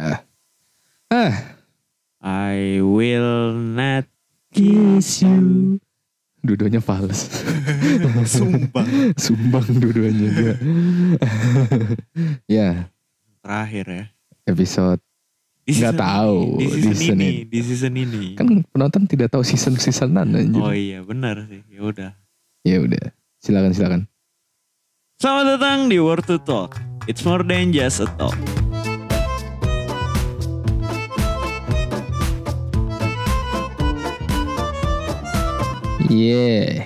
Ah. Ah. I will not kiss you. Dua-duanya fals. Sumbang. Sumbang dua-duanya juga. ya, Terakhir ya. episode Di Nggak season tahu, ini, Di di season season ini. ini. Di season ini. kan penonton tidak tahu season-seasonan anjir. Oh iya benar sih. Ya udah. Ya udah, silakan silakan. Selamat datang di Word to Talk. It's more than just a talk. Yeah.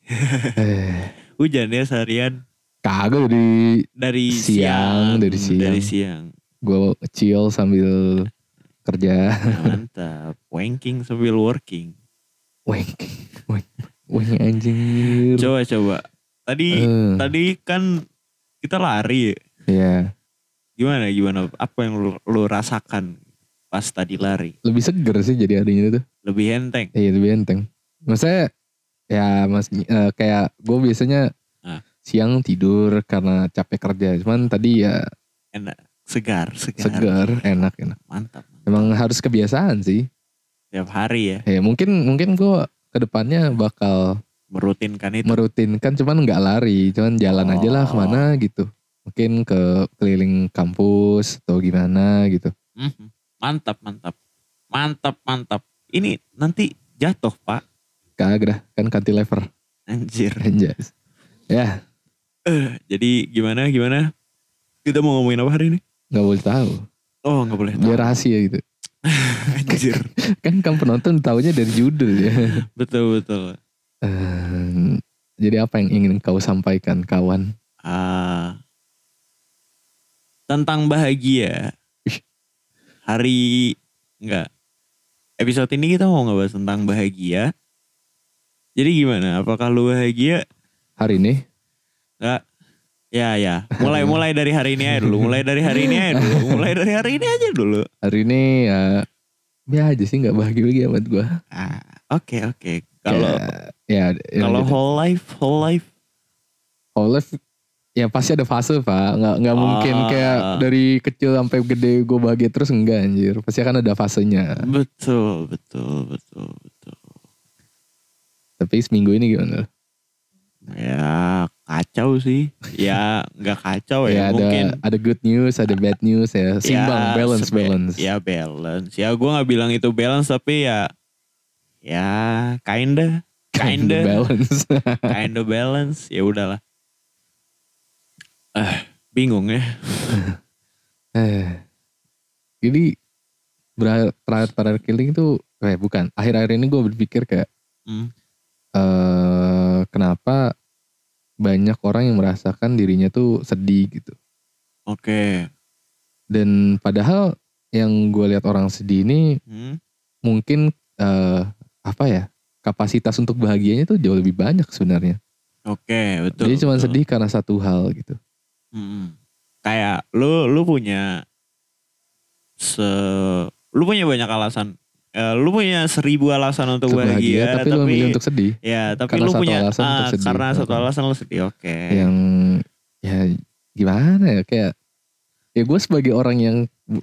eh, Hujan ya seharian kagak dari dari Siang, siang, dari siang. dari siang. gue chill sambil kerja. Nah, mantap. Wanking sambil working. Weng, weng anjir. Coba coba. Tadi Eh, tadi kan kita lari. ya. ya, Gimana gimana? Apa yang lu, lu rasakan pas tadi lari? lebih seger sih jadi harinya tuh. Lebih enteng. Iya lebih enteng. Maksudnya ya mas eh, kayak gue biasanya Ah. siang tidur karena capek kerja. Cuman tadi ya Enak. Segar, segar. segar, enak enak. Mantap. Emang harus kebiasaan sih. Tiap hari ya Ya mungkin mungkin gue ke depannya bakal merutinkan itu. merutinkan cuman nggak lari, cuman jalan aja lah Oh. ke mana gitu. Mungkin ke keliling kampus atau gimana gitu. Mhm. Mantap, mantap. Mantap, mantap. Ini nanti jatuh, Pak. Kagak dah, kan cantilever. Anjir. Anjas. Ya, Eh, jadi gimana, gimana? Kita mau ngomongin apa hari ini? nggak boleh tahu. Oh, nggak boleh Biar tahu. rahasia gitu. Anjir. Kan kan penonton taunya dari judul ya. betul, betul. Eh, jadi apa yang ingin kau sampaikan kawan? Ah, tentang bahagia. Hari enggak. Episode ini kita mau ngebahas tentang bahagia. Jadi gimana? Apakah lu bahagia? Hari ini Enggak. Ya ya. Mulai mulai dari hari ini aja dulu. Mulai dari hari ini aja dulu. Mulai dari hari ini aja dulu. hari ini ya biasa aja sih nggak bahagia lagi amat gue. Ah, oke oke. Kalau ya, ya kalau lanjut. whole life, whole life whole life ya pasti ada fase pak. Nggak nggak mungkin Ah. kayak dari kecil sampai gede gue bahagia terus enggak anjir. Pasti akan ada fasenya. betul betul betul betul. Tapi seminggu ini gimana? Ya kacau sih. Ya nggak kacau ya ya. ada Mungkin ada good news, ada bad news ya. Simbang, ya, balance, balance. Ya balance. Ya gue nggak bilang itu balance tapi ya ya kinda kinda balance. kinda balance. Ya udahlah. Eh bingung ya. eh, jadi terakhir terakhir killing itu, eh bukan. Akhir-akhir ini gue berpikir kayak Hmm. Eh kenapa banyak orang yang merasakan dirinya tuh sedih gitu. Oke. Dan padahal yang gue lihat orang sedih ini Hmm. mungkin eh apa ya kapasitas untuk bahagianya tuh jauh lebih banyak sebenarnya. Oke betul. Jadi cuma sedih karena satu hal gitu. Mm-mm. Kayak lu lu punya se lu punya banyak alasan. Eh, lu punya seribu alasan untuk, Untuk bahagia, tapi, lu milih untuk sedih. ya tapi karena lu satu punya alasan untuk ah, sedih. karena satu alasan lu sedih. Oke. Yang ya gimana ya kayak ya gue sebagai orang yang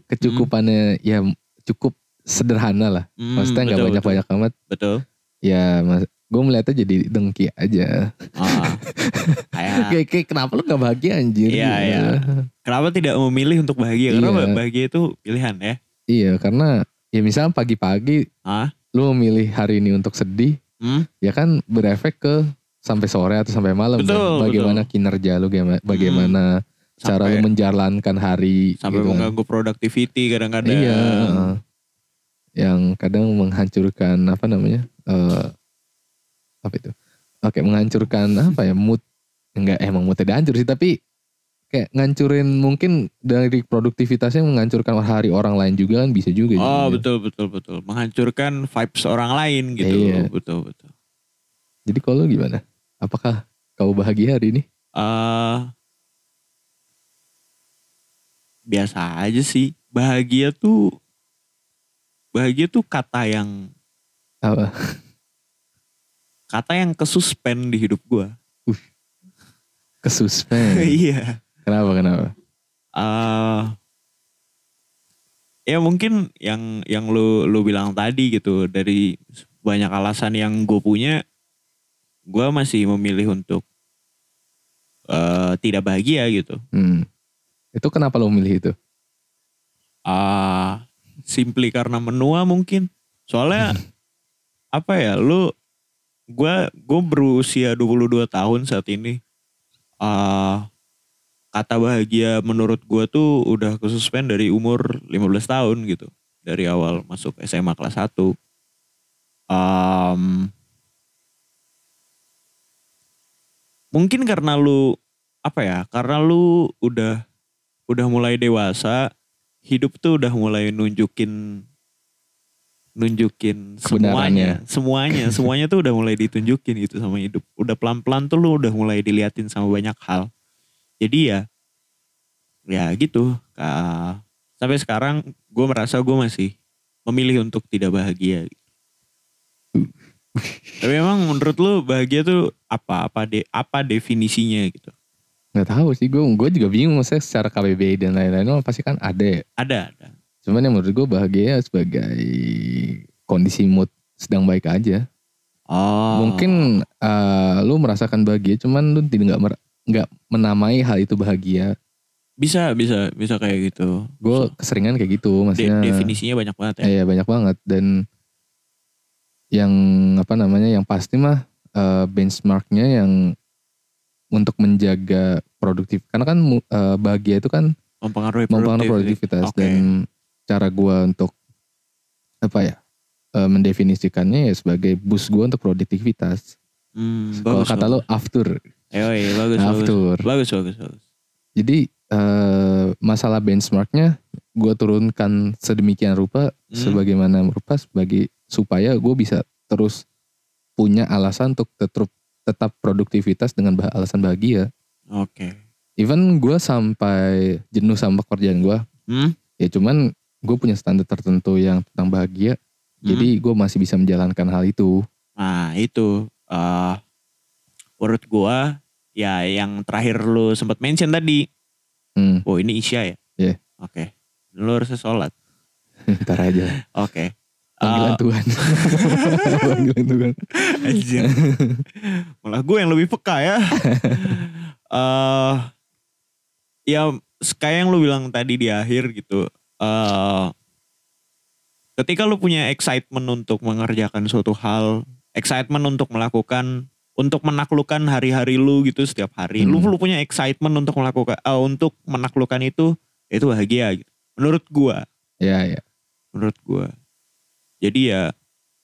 kecukupannya ya cukup sederhana lah. Hmm, Maksudnya nggak betul, banyak-banyak amat. Betul. Ya mas, gue melihatnya jadi dengki aja. Ah. kayak Kayak, kayak kenapa lu gak bahagia anjir? Iya, Gitu. iya. kenapa tidak memilih untuk bahagia? Karena Iya. bahagia itu pilihan ya. Iya karena ya misalnya pagi-pagi Ah. lu memilih hari ini untuk sedih, Hmm? ya kan berefek ke sampai sore atau sampai malam. kan? Betul, Bagaimana kinerja lu, gimana, bagaimana cara lu Sampai, menjalankan hari. sampai gitu kan. mengganggu productivity kadang-kadang. Iya. Yang kadang menghancurkan apa namanya? eh apa itu? Oke, menghancurkan apa ya? Mood enggak emang mood tidak hancur sih, tapi kayak ngancurin mungkin dari produktivitasnya menghancurkan hari orang lain juga kan bisa juga. Oh betul betul betul. Menghancurkan vibes orang lain gitu. Iya. Betul betul. Jadi kalau gimana? Apakah kau bahagia hari ini? eh biasa aja sih. Bahagia tuh bahagia tuh kata yang Apa? kata yang kesuspend di hidup gua. Kesuspend. Iya. Kenapa kenapa? eh ya mungkin yang yang lu lu bilang tadi gitu dari banyak alasan yang gue punya gue masih memilih untuk eh, tidak bahagia gitu Hmm. Itu kenapa lo milih itu? ah simply karena menua mungkin soalnya apa ya lu gue gue berusia 22 tahun saat ini ah kata bahagia menurut gue tuh udah kesuspend dari umur 15 tahun gitu. Dari awal masuk SMA kelas 1 Am, mungkin karena lu apa ya karena lu udah udah mulai dewasa hidup tuh udah mulai nunjukin nunjukin semuanya semuanya semuanya tuh udah mulai ditunjukin gitu sama hidup. Udah pelan pelan tuh lu udah mulai diliatin sama banyak hal jadi ya ya gitu sampai sekarang gue merasa gue masih memilih untuk tidak bahagia. Tapi emang menurut lu bahagia tuh apa? Apa de apa definisinya gitu? Nggak tahu sih gue gue juga bingung maksudnya secara KBBI dan lain-lain pasti kan ada ya. ada ada. Cuman yang menurut gue bahagia sebagai kondisi mood sedang baik aja. oh. Mungkin eh, lu merasakan bahagia cuman lu tidak mer- nggak menamai hal itu bahagia. bisa bisa bisa kayak gitu Gue keseringan kayak gitu De- maksudnya. definisinya banyak banget ya Iya banyak banget dan yang apa namanya yang pasti mah eh, benchmarknya yang untuk menjaga produktif karena kan eh, bahagia itu kan mempengaruhi mempengaruhi produktivitas. Oke. dan cara gua untuk apa ya eh, mendefinisikannya ya sebagai boost gua untuk produktivitas. Hmm, Kalau kata lo after, Yoi, bagus, bagus. after. Bagus, bagus, bagus. Jadi eh, masalah benchmarknya gua turunkan sedemikian rupa Hmm. sebagaimana rupa sebagai supaya gue bisa terus punya alasan untuk tetap tetap produktivitas dengan bah- alasan bahagia. Oke. Even gue sampai jenuh sama pekerjaan gue, Hmm? ya cuman gue punya standar tertentu yang tentang bahagia, Hmm? jadi gue masih bisa menjalankan hal itu. Nah, itu eh menurut gua ya yang terakhir lu sempat mention tadi. Hmm, Oh, ini Isya ya? Iya. Oke. Lu harus sholat. ntar aja. Oke. Panggilan Eh, Tuhan. Panggilan Tuhan. Anjir. Malah gue yang lebih peka ya. Eh ya kayak yang lu bilang tadi di akhir gitu. eh ketika lu punya excitement untuk mengerjakan suatu hal, excitement untuk melakukan untuk menaklukkan hari-hari lu gitu setiap hari. Lu Hmm. lu punya excitement untuk melakukan eh, untuk menaklukkan itu itu bahagia gitu. Menurut gua Ya ya. menurut gua. Jadi ya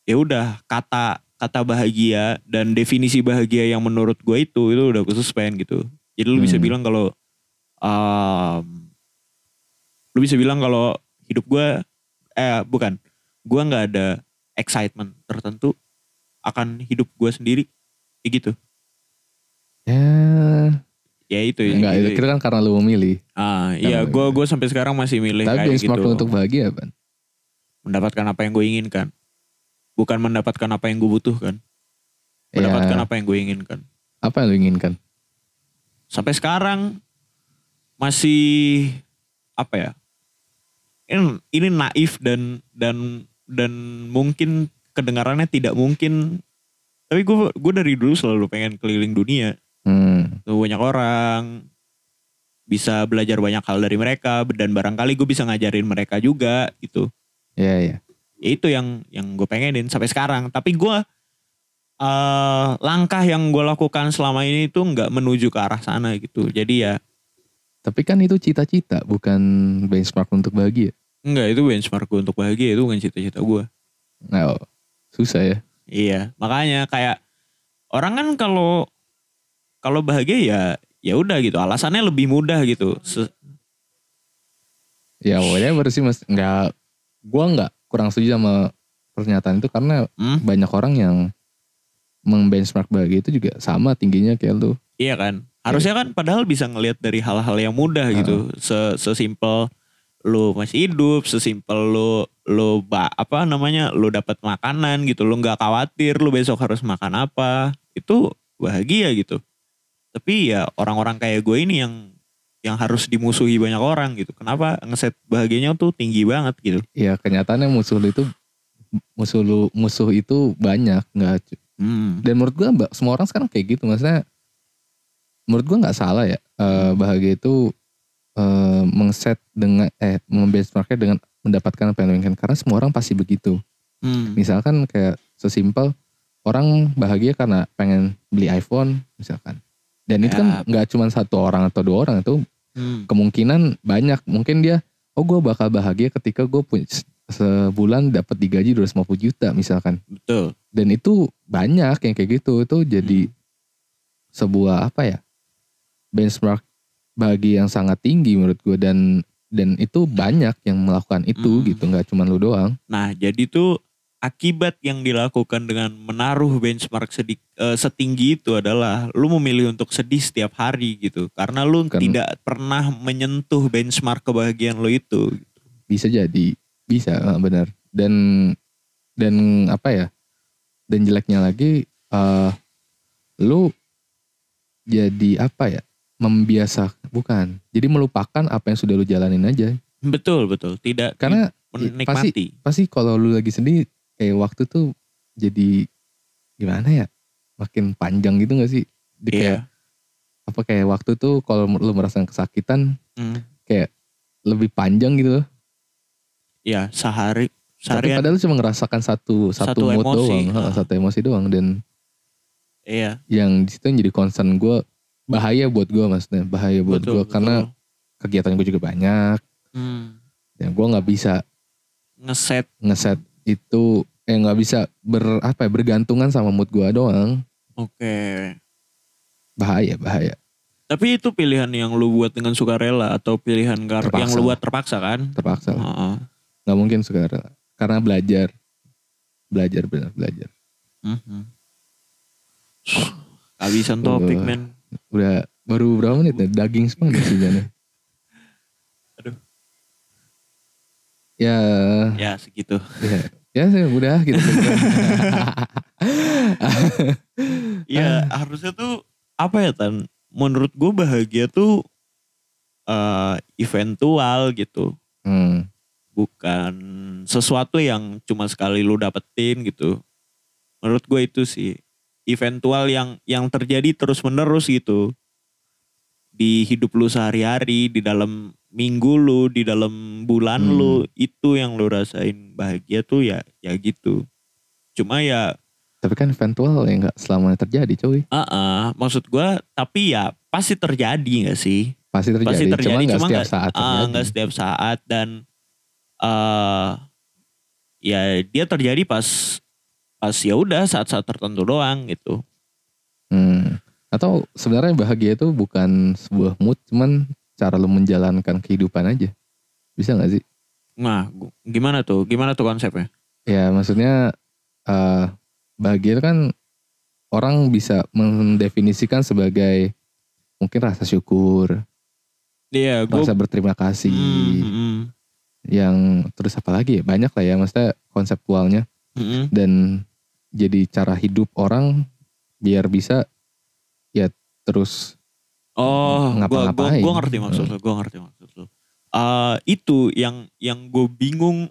ya udah kata kata bahagia dan definisi bahagia yang menurut gua itu itu udah khusus pen gitu. Jadi lu bisa Hmm. bilang kalau um, lu bisa bilang kalau hidup gua eh bukan gua nggak ada excitement tertentu akan hidup gua sendiri kayak gitu. Ya, Ya itu enggak, itu. itu kan karena lu memilih. Ah, iya, Kan- gue gue sampai sekarang masih milih Tapi kayak benchmark gitu. untuk bahagia, Ban. mendapatkan apa yang gue inginkan. Bukan mendapatkan apa yang gue butuhkan. Ya, Mendapatkan apa yang gue inginkan. apa yang lu inginkan? Sampai sekarang masih apa ya? Ini, ini naif dan dan dan mungkin kedengarannya tidak mungkin. Tapi gue gue dari dulu selalu pengen keliling dunia. Hmm. Tuh banyak orang bisa belajar banyak hal dari mereka dan barangkali gue bisa ngajarin mereka juga gitu. Ya ya. ya itu yang yang gue pengenin sampai sekarang tapi gue eh langkah yang gue lakukan selama ini tuh nggak menuju ke arah sana gitu jadi ya Tapi kan itu cita-cita, bukan benchmark untuk bahagia. enggak itu benchmark gue untuk bahagia itu bukan cita-cita gue Nah, susah ya. Iya makanya kayak orang kan kalau kalau bahagia ya ya udah gitu alasannya lebih mudah gitu Se- Ya pokoknya bersih mas. Nggak, gua nggak kurang setuju sama pernyataan itu karena hmm? banyak orang yang membenchmark bahagia itu juga sama tingginya kayak lu. iya kan harusnya kan padahal bisa ngelihat dari hal-hal yang mudah gitu se sesimpel lu masih hidup sesimpel lu lu ba, apa namanya lu dapat makanan gitu lu nggak khawatir lu besok harus makan apa itu bahagia gitu tapi ya orang-orang kayak gue ini yang yang harus dimusuhi banyak orang gitu. Kenapa ngeset bahagianya tuh tinggi banget gitu. Ya kenyataannya musuh lu itu musuh lu musuh itu banyak nggak Hmm. dan menurut mbak semua orang sekarang kayak gitu maksudnya menurut gua nggak salah ya eh, bahagia itu eh, mengset dengan eh membenchmarknya dengan mendapatkan apa yang lo inginkan karena semua orang pasti begitu Hmm. misalkan kayak sesimpel orang bahagia karena pengen beli iPhone misalkan dan itu kan Ya. nggak cuma satu orang atau dua orang itu Hmm. kemungkinan banyak mungkin dia oh gue bakal bahagia ketika gue punya se- sebulan dapat digaji 250 juta misalkan Betul. dan itu banyak yang kayak gitu itu jadi Hmm. sebuah apa ya benchmark bagi yang sangat tinggi menurut gue dan dan itu banyak yang melakukan itu Hmm. gitu nggak cuma lu doang Nah, jadi tuh akibat yang dilakukan dengan menaruh benchmark sedik, eh, setinggi itu adalah lu memilih untuk sedih setiap hari gitu. Karena lu Kan- tidak pernah menyentuh benchmark kebahagiaan lu itu. bisa jadi bisa ah, benar dan dan apa ya dan jeleknya lagi eh lu jadi apa ya membiasa bukan jadi melupakan apa yang sudah lu jalanin aja Betul, betul. Tidak karena menikmati. pasti kalau lu lagi sedih kayak waktu tuh jadi gimana ya makin panjang gitu gak sih Di kayak Iya. apa kayak waktu tuh kalau lu merasakan kesakitan Hmm. lebih panjang gitu loh Ya, sehari tapi seharian padahal lu cuma ngerasakan satu satu, Satu mood emosi, doang ah. satu emosi doang dan iya, yang di situ yang jadi concern gue bahaya buat gue maksudnya bahaya buat gue karena kegiatan gue juga banyak Hmm. dan gue nggak bisa ngeset ngeset itu eh nggak bisa ber apa ya bergantungan sama mood gue doang oke. bahaya bahaya Tapi itu pilihan yang lu buat dengan sukarela atau pilihan kar- yang Terpaksa. lu buat terpaksa kan? terpaksa nggak mungkin sekarang karena belajar belajar benar belajar Mhm. Kehabisan topik Uh. men. Udah baru berapa menit ya daging semua nih sebenarnya Aduh. ya Ya segitu. ya ya udah gitu Iya harusnya tuh apa ya Tan? Menurut gue bahagia tuh eh eventual gitu. hmm. Bukan sesuatu yang cuma sekali lu dapetin gitu. Menurut gue itu sih eventual yang yang terjadi terus menerus gitu. Di hidup lu sehari-hari, di dalam minggu lu, di dalam bulan Hmm. lu, itu yang lu rasain bahagia tuh ya ya gitu. Cuma ya tapi kan eventual ya nggak selamanya terjadi coy Ah, ah, maksud gua tapi ya pasti terjadi gak sih? pasti terjadi, Pasti terjadi, cuma nggak cuma setiap nggak- saat Ah, nggak setiap saat dan eh ya dia terjadi pas pas ya udah saat-saat tertentu doang gitu. Hmm. Atau sebenarnya bahagia itu bukan sebuah mood, cuman cara lu menjalankan kehidupan aja. Bisa gak sih? Nah, gimana tuh? Gimana tuh konsepnya? Ya maksudnya eh bahagia kan orang bisa mendefinisikan sebagai mungkin rasa syukur, Iya, gue rasa berterima kasih, yang terus apa lagi ya banyak lah ya, maksudnya konseptualnya dan jadi cara hidup orang biar bisa ya terus Oh, gua, gua, Ngapa-ngapain. gua ngerti maksud lo, gua ngerti maksud lo. Eh, itu yang yang gue bingung,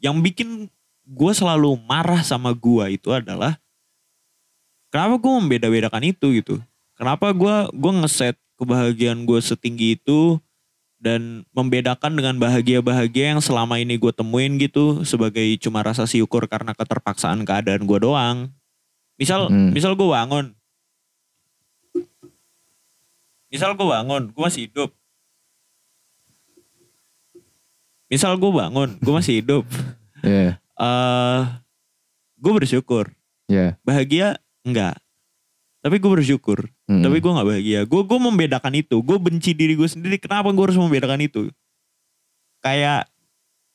yang bikin gue selalu marah sama gua itu adalah kenapa gue membeda-bedakan itu gitu. Kenapa gua gua ngeset kebahagiaan gue setinggi itu dan membedakan dengan bahagia-bahagia yang selama ini gue temuin gitu sebagai cuma rasa syukur karena keterpaksaan keadaan gue doang. Misal Hmm. misal gue bangun Misal gue bangun, gue masih hidup. Misal gue bangun, gue masih hidup. ya eh gue bersyukur. ya Bahagia? Enggak. Tapi gue bersyukur. Mm. Tapi gue gak bahagia. Gue gue membedakan itu. Gue benci diri gue sendiri. Kenapa gue harus membedakan itu? Kayak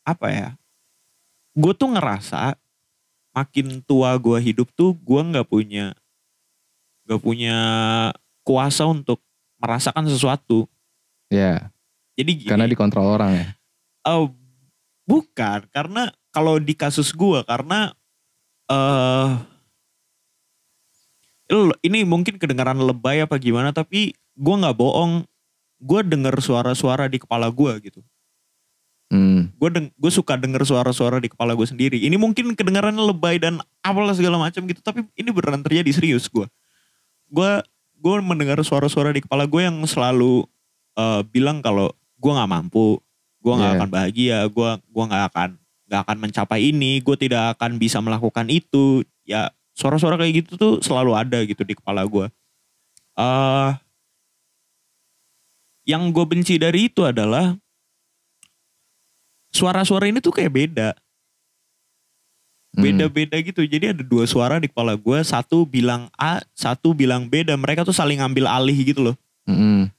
apa ya? Gue tuh ngerasa makin tua gue hidup tuh gue nggak punya nggak punya kuasa untuk merasakan sesuatu. ya Jadi gini, karena dikontrol orang ya. eh, bukan karena kalau di kasus gue karena eh lo- ini mungkin kedengaran lebay apa gimana tapi gue nggak bohong gue denger suara-suara di kepala gue gitu. Hmm. Gue deng gue suka denger suara-suara di kepala gue sendiri. Ini mungkin kedengarannya lebay dan apalah segala macam gitu, tapi ini beneran terjadi serius gue. Gue gue mendengar suara-suara di kepala gue yang selalu eh, bilang kalau gue nggak mampu, gue nggak Yeah. akan bahagia, gue gua nggak akan nggak akan mencapai ini, gue tidak akan bisa melakukan itu. Ya suara-suara kayak gitu tuh selalu ada gitu di kepala gue. eh yang gue benci dari itu adalah suara-suara ini tuh kayak beda Hmm. beda-beda gitu. Jadi ada dua suara di kepala gue, satu bilang A, satu bilang B dan mereka tuh saling ngambil alih gitu loh. Hmm.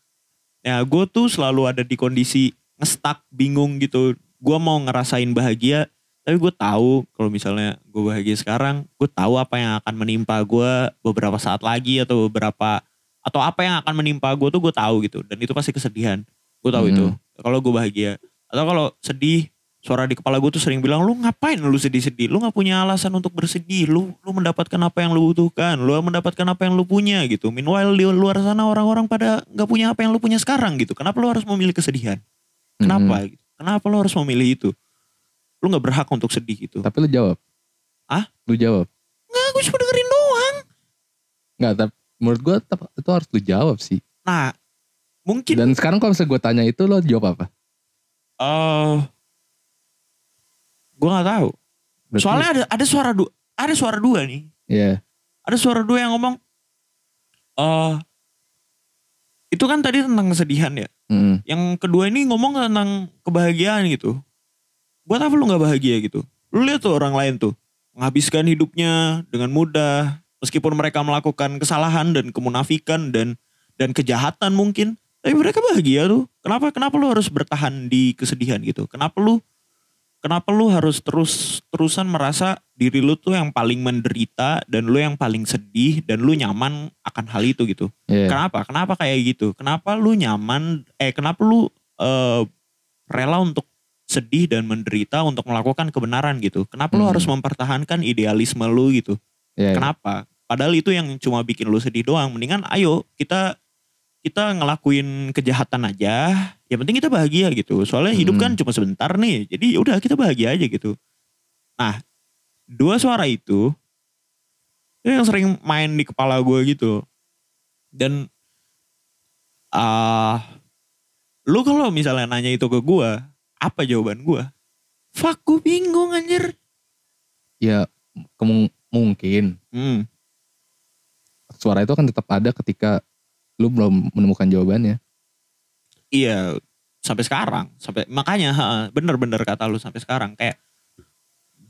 Ya gue tuh selalu ada di kondisi ngestak, bingung gitu. Gue mau ngerasain bahagia, tapi gue tahu kalau misalnya gue bahagia sekarang, gue tahu apa yang akan menimpa gue beberapa saat lagi atau beberapa atau apa yang akan menimpa gue tuh gue tahu gitu. Dan itu pasti kesedihan. Gue tahu Hmm. itu. Kalau gue bahagia atau kalau sedih, suara di kepala gue tuh sering bilang lu ngapain lu sedih-sedih lu nggak punya alasan untuk bersedih lu lu mendapatkan apa yang lu butuhkan lu mendapatkan apa yang lu punya gitu meanwhile di luar sana orang-orang pada nggak punya apa yang lu punya sekarang gitu kenapa lu harus memilih kesedihan kenapa Hmm. kenapa lu harus memilih itu lu nggak berhak untuk sedih gitu Tapi lu jawab. Hah? Lu jawab. nggak gue cuma dengerin doang Enggak, tapi menurut gue tetap- itu harus lu jawab sih. nah mungkin Dan sekarang kalau misalnya gue tanya itu lo jawab apa? eh gue nggak tahu Berarti- soalnya ada ada suara dua ada suara dua nih Iya. ada suara dua yang ngomong eh itu kan tadi tentang kesedihan ya Hmm. yang kedua ini ngomong tentang kebahagiaan gitu buat apa lu nggak bahagia gitu lu lihat tuh orang lain tuh menghabiskan hidupnya dengan mudah meskipun mereka melakukan kesalahan dan kemunafikan dan dan kejahatan mungkin tapi mereka bahagia tuh kenapa kenapa lu harus bertahan di kesedihan gitu kenapa lu kenapa lu harus terus terusan merasa diri lu tuh yang paling menderita dan lu yang paling sedih dan lu nyaman akan hal itu gitu Iya. Kenapa? Kenapa kayak gitu? Kenapa lu nyaman? Eh, kenapa lu eh, rela untuk sedih dan menderita untuk melakukan kebenaran gitu? Kenapa lu Hmm. harus mempertahankan idealisme lu gitu? Iya. Kenapa? Padahal itu yang cuma bikin lu sedih doang. Mendingan ayo kita kita ngelakuin kejahatan aja. Yang penting kita bahagia gitu. Soalnya hidup Hmm. kan cuma sebentar nih. Jadi udah kita bahagia aja gitu. Nah, dua suara itu itu yang sering main di kepala gue gitu. Dan ah lu kalau misalnya nanya itu ke gue, apa jawaban gue? Fuck gue bingung anjir. Ya kemung- mungkin Hmm. suara itu kan tetap ada ketika lu belum menemukan jawabannya. Iya, sampai sekarang, sampai makanya bener-bener kata lu sampai sekarang kayak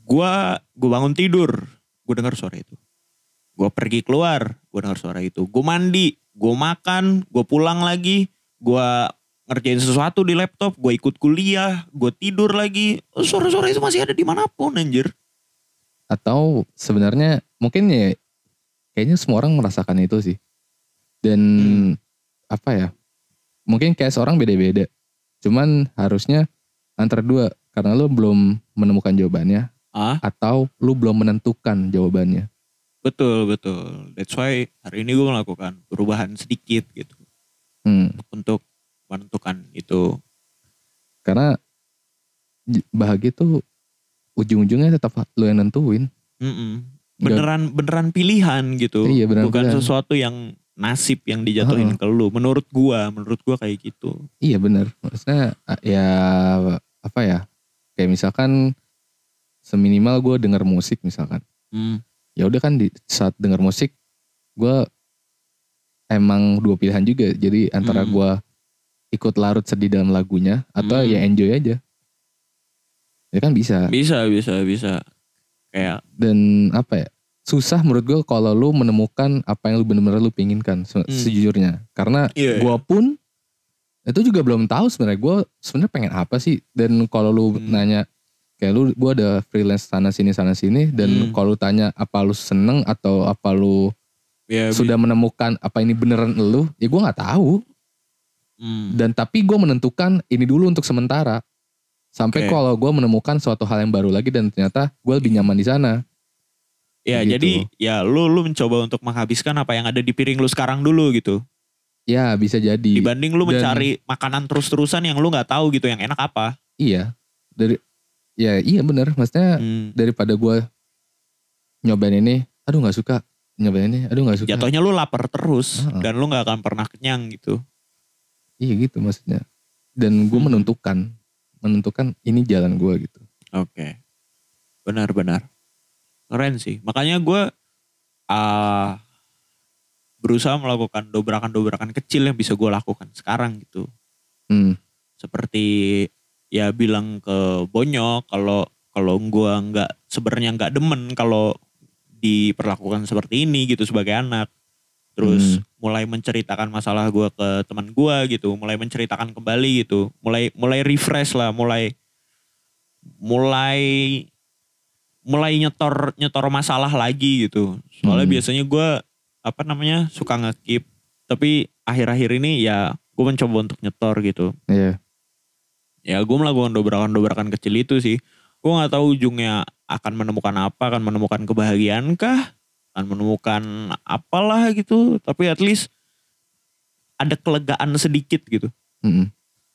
gua gua bangun tidur, gua dengar suara itu. Gua pergi keluar, gua dengar suara itu. Gua mandi, gua makan, gua pulang lagi, gua ngerjain sesuatu di laptop, gua ikut kuliah, gua tidur lagi. Suara-suara itu masih ada di mana pun anjir. Atau sebenarnya mungkin ya kayaknya semua orang merasakan itu sih. Dan Hmm. apa ya? Mungkin kayak seorang beda-beda. Cuman harusnya antara dua karena lu belum menemukan jawabannya Ah, atau lu belum menentukan jawabannya. betul betul. That's why hari ini gua melakukan perubahan sedikit gitu Hmm. untuk menentukan itu. Karena bahagia tuh ujung-ujungnya tetap lu yang nentuin. Mm-mm. Nggak- beneran beneran pilihan gitu Iya, beneran bukan pilihan. sesuatu yang nasib yang dijatuhin ke lu menurut gua menurut gua kayak gitu Iya bener. Maksudnya ya apa ya? Kayak misalkan seminimal gue denger musik misalkan. Hmm. Ya udah kan di saat denger musik gue emang dua pilihan juga. Jadi antara Hmm. gue ikut larut sedih dalam lagunya atau Hmm. ya enjoy aja. Ya kan bisa. bisa bisa bisa kayak Dan apa ya? Susah menurut gue kalau lu menemukan apa yang lu bener-bener lu pinginkan se- Hmm. sejujurnya. Karena Iya, gue pun itu juga belum tahu sebenarnya gue sebenarnya pengen apa sih dan kalau lu Hmm. nanya kayak lu gue ada freelance sana sini sana sini dan Hmm. kalau lu tanya apa lu seneng atau apa lu ya sudah menemukan apa ini beneran lu ya gue nggak tahu Hmm. dan tapi gue menentukan ini dulu untuk sementara sampai Oke. kalau gue menemukan suatu hal yang baru lagi dan ternyata gue lebih nyaman di sana ya gitu. jadi ya lu lu mencoba untuk menghabiskan apa yang ada di piring lu sekarang dulu gitu Ya bisa jadi. Dibanding lu Dan- mencari makanan terus-terusan yang lu nggak tahu gitu yang enak apa. Iya. Dari ya iya bener. Maksudnya Hmm. daripada gue nyobain ini, aduh nggak suka. Nyobain ini, aduh nggak suka. Jatuhnya lu lapar terus Heeh. dan lu nggak akan pernah kenyang gitu. Iya gitu maksudnya. Dan gue Hmm. menentukan, menentukan ini jalan gue gitu. Oke. Benar-benar. Keren sih. Makanya gue ah berusaha melakukan dobrakan-dobrakan kecil yang bisa gue lakukan sekarang gitu. Hmm. Seperti ya bilang ke Bonyok kalau kalau gue nggak sebenarnya nggak demen kalau diperlakukan seperti ini gitu sebagai anak. Terus mulai menceritakan masalah gue ke teman gue gitu, mulai menceritakan kembali gitu, mulai mulai refresh lah, mulai mulai mulai nyetor nyetor masalah lagi gitu. Soalnya Hmm. biasanya gue apa namanya suka ngekip, tapi akhir-akhir ini ya gue mencoba untuk nyetor gitu. Iya. Ya gue melakukan dobrakan-dobrakan kecil itu sih. Gue nggak tahu ujungnya akan menemukan apa, akan menemukan kebahagiaan kah, akan menemukan apalah gitu. Tapi at least ada kelegaan sedikit gitu. Mm-mm.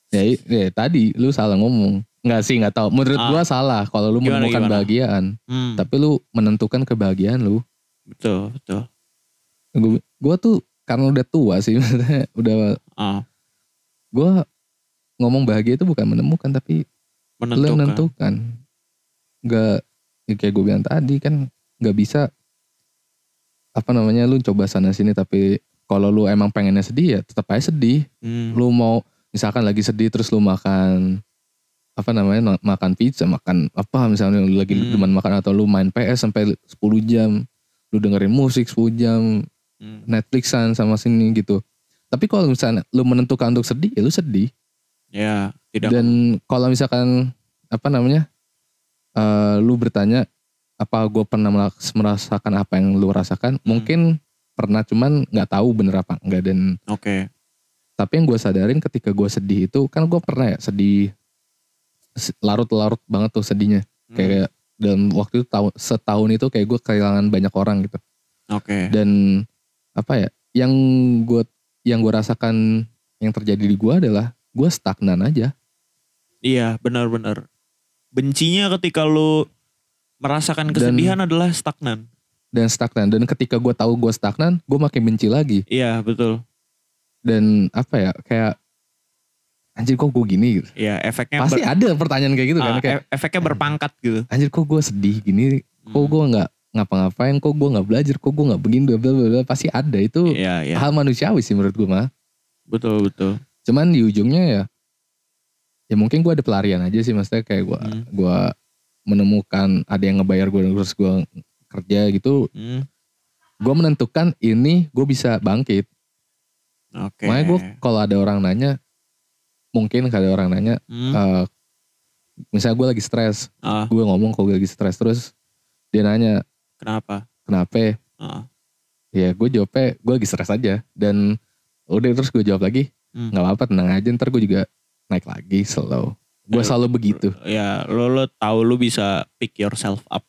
Ya, ya, tadi lu salah ngomong. Enggak sih, nggak tahu. Menurut Ah. gua salah kalau lu Gimana, menemukan kebahagiaan, Hmm, tapi lu menentukan kebahagiaan lu. betul betul. Gua, gua tuh karena udah tua sih, udah Ah, gua ngomong bahagia itu bukan menemukan tapi menentukan. menentukan. Enggak ya kayak gue bilang tadi kan nggak bisa apa namanya lu coba sana sini tapi kalau lu emang pengennya sedih ya tetap aja sedih. Hmm, lu mau misalkan lagi sedih terus lu makan apa namanya ma- makan pizza makan apa misalnya lu lagi Hmm. demen makan atau lu main PS sampai 10 jam lu dengerin musik 10 jam hmm, Netflixan sama sini gitu tapi kalau misalnya lu menentukan untuk sedih ya lu sedih ya tidak. dan kalau misalkan apa namanya eh, lu bertanya apa gue pernah merasakan apa yang lu rasakan Hmm. mungkin pernah cuman nggak tahu bener apa enggak dan Oke. tapi yang gue sadarin ketika gue sedih itu kan gue pernah ya sedih se- larut-larut banget tuh sedihnya Hmm, kayak dalam waktu itu tahun setahun itu kayak gue kehilangan banyak orang gitu Oke. dan apa ya yang gue yang gue rasakan yang terjadi di gue adalah gue stagnan aja Iya benar-benar. Bencinya ketika lu merasakan Dan- kesedihan adalah stagnan. dan stagnan dan ketika gue tahu gue stagnan gue makin benci lagi Iya betul. dan apa ya kayak anjir kok gue gini gitu. Iya efeknya pasti ber- ada pertanyaan kayak gitu kan ah, kayak e- efeknya berpangkat gitu. anjir kok gue sedih gini kok Hmm. gue nggak ngapa-ngapain kok gue nggak belajar kok gue nggak begini bla bla bla. pasti ada itu Iya iya hal manusiawi sih menurut gue mah betul betul. cuman di ujungnya ya ya mungkin gue ada pelarian aja sih maksudnya kayak gue Hmm. gue menemukan ada yang ngebayar gue terus gue kerja gitu Hmm, gue menentukan ini gue bisa bangkit. Oke. makanya gue kalau ada orang nanya mungkin kalau ada orang nanya Hmm, eh, misalnya gue lagi stres ah, gue ngomong kalau gue lagi stres terus dia nanya kenapa? kenapa? Ah, ya gue jawabnya gue lagi stres aja. Dan udah terus gue jawab lagi Hmm. nggak apa-apa tenang aja ntar gue juga naik lagi slow gue selalu begitu ya lo lo tahu lo bisa pick yourself up.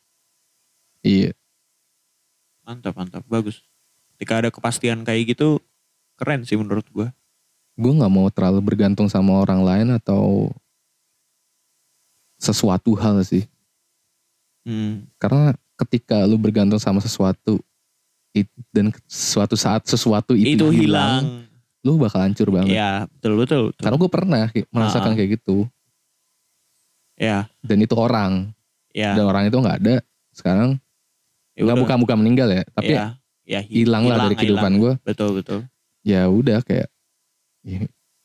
iya Mantap mantap bagus. Ketika ada kepastian kayak gitu keren sih menurut gue. gue nggak mau terlalu bergantung sama orang lain atau sesuatu hal sih Hmm, karena ketika lu bergantung sama sesuatu it- dan suatu saat sesuatu itu, itu hilang, hilang. lu bakal hancur banget Ya betul betul. betul. karena gue pernah merasakan Ah. kayak gitu Ya dan itu orang ya. dan orang itu nggak ada sekarang ya nggak bukan bukan meninggal ya tapi ya, ya hi- hilang lah dari kehidupan gue Betul betul. ya udah kayak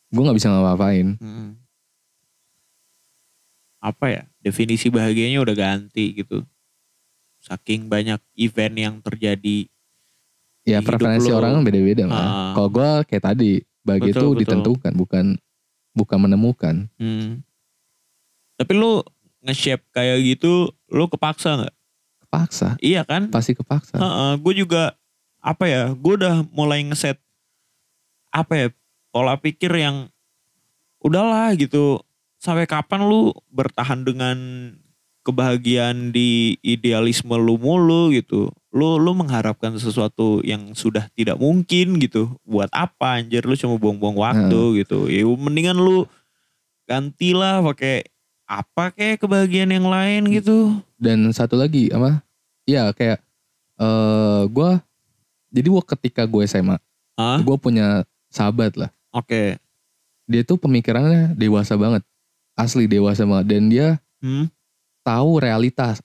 gue nggak bisa ngapa-ngapain Hmm. Apa ya? Definisi bahagianya udah ganti gitu. Saking banyak event yang terjadi. ya preferensi lu. orang kan beda-beda mah Ah. kalau gue kayak tadi bahagia Betul, itu betul. ditentukan bukan bukan menemukan Hmm. Tapi lu nge-shape kayak gitu, lu kepaksa nggak? kepaksa Iya kan? pasti kepaksa gue juga apa ya? Gue udah mulai ngeset apa ya? Pola pikir yang udahlah gitu. Sampai kapan lu bertahan dengan kebahagiaan di idealisme lu mulu gitu. Lu lu mengharapkan sesuatu yang sudah tidak mungkin gitu. Buat apa anjir lu cuma buang-buang waktu gitu. Ya mendingan lu gantilah pakai apa kayak kebahagiaan yang lain gitu. Dan satu lagi apa? Ya kayak eh gua jadi gua ketika gue SMA, Ah, gue punya sahabat lah. oke. Dia tuh pemikirannya dewasa banget. Asli dewasa banget dan dia Hmm, tahu realitas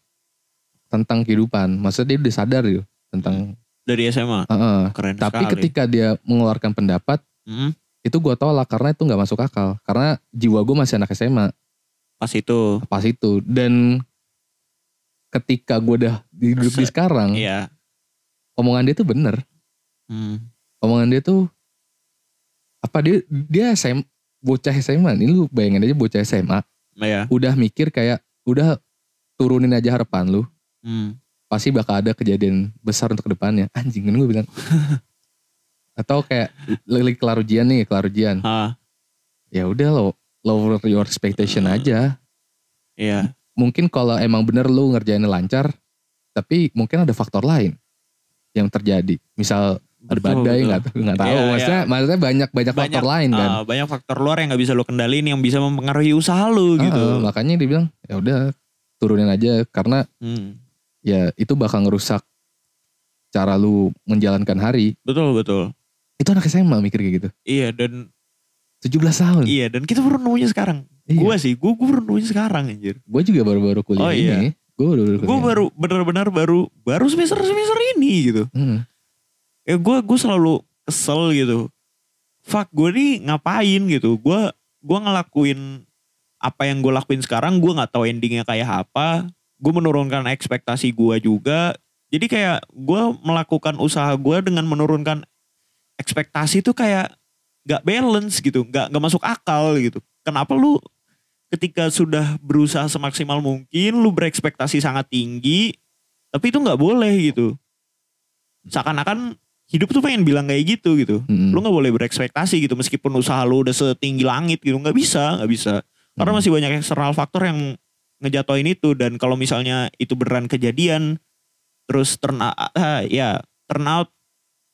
tentang kehidupan. Maksudnya dia udah sadar gitu tentang dari SMA. Heeh. Keren Tapi sekali. ketika dia mengeluarkan pendapat Hmm, itu gue tolak karena itu nggak masuk akal. Karena jiwa gue masih anak SMA pas itu. pas itu. Dan ketika gue udah hidup di Se- sekarang, Iya. omongan dia tuh bener. Hmm, Omongan dia tuh apa dia dia SM bocah SMA nih lu bayangin aja bocah SMA ya. udah mikir kayak udah turunin aja harapan lu. Hmm, pasti bakal ada kejadian besar untuk ke depannya. Anjing kan gue bilang. Atau kayak lagi kelar ujian nih kelar ujian. Ah, ya udah lo lower your expectation Hmm. aja. Iya. mungkin kalau emang bener lu ngerjainnya lancar tapi mungkin ada faktor lain yang terjadi. Misal ada badai nggak nggak tahu. Iya, maksudnya maksudnya banyak banyak faktor lain kan? Ah, banyak faktor luar yang nggak bisa lo kendalin yang bisa mempengaruhi usaha lo gitu. Ah, makanya dia bilang ya udah turunin aja. Karena Hmm, ya itu bakal ngerusak cara lu menjalankan hari. Betul betul. itu anak SMA mikir kayak gitu. Iya dan 17 tahun iya dan kita baru nemunya sekarang. Iya. Gue sih, gue baru nemunya sekarang anjir. gue juga baru-baru kuliah Oh, iya. ini gue baru Gue baru benar-benar baru baru semester semester ini gitu. Hmm. Ya gue gue selalu kesel gitu. Fuck gue nih ngapain gitu. Gue gue ngelakuin apa yang gue lakuin sekarang gue nggak tahu endingnya kayak apa. Gue menurunkan ekspektasi gue juga. Jadi kayak gue melakukan usaha gue dengan menurunkan ekspektasi itu kayak gak balance gitu, gak nggak masuk akal gitu. Kenapa lu ketika sudah berusaha semaksimal mungkin, lu berekspektasi sangat tinggi, tapi itu nggak boleh gitu. Seakan-akan hidup tuh pengen bilang kayak gitu gitu. Hmm. Lu nggak boleh berekspektasi gitu meskipun usaha lu udah setinggi langit gitu, nggak bisa, nggak bisa. Karena masih banyak eksternal faktor yang ngejatoin itu dan kalau misalnya itu beneran kejadian terus turn out, ah, ya turn out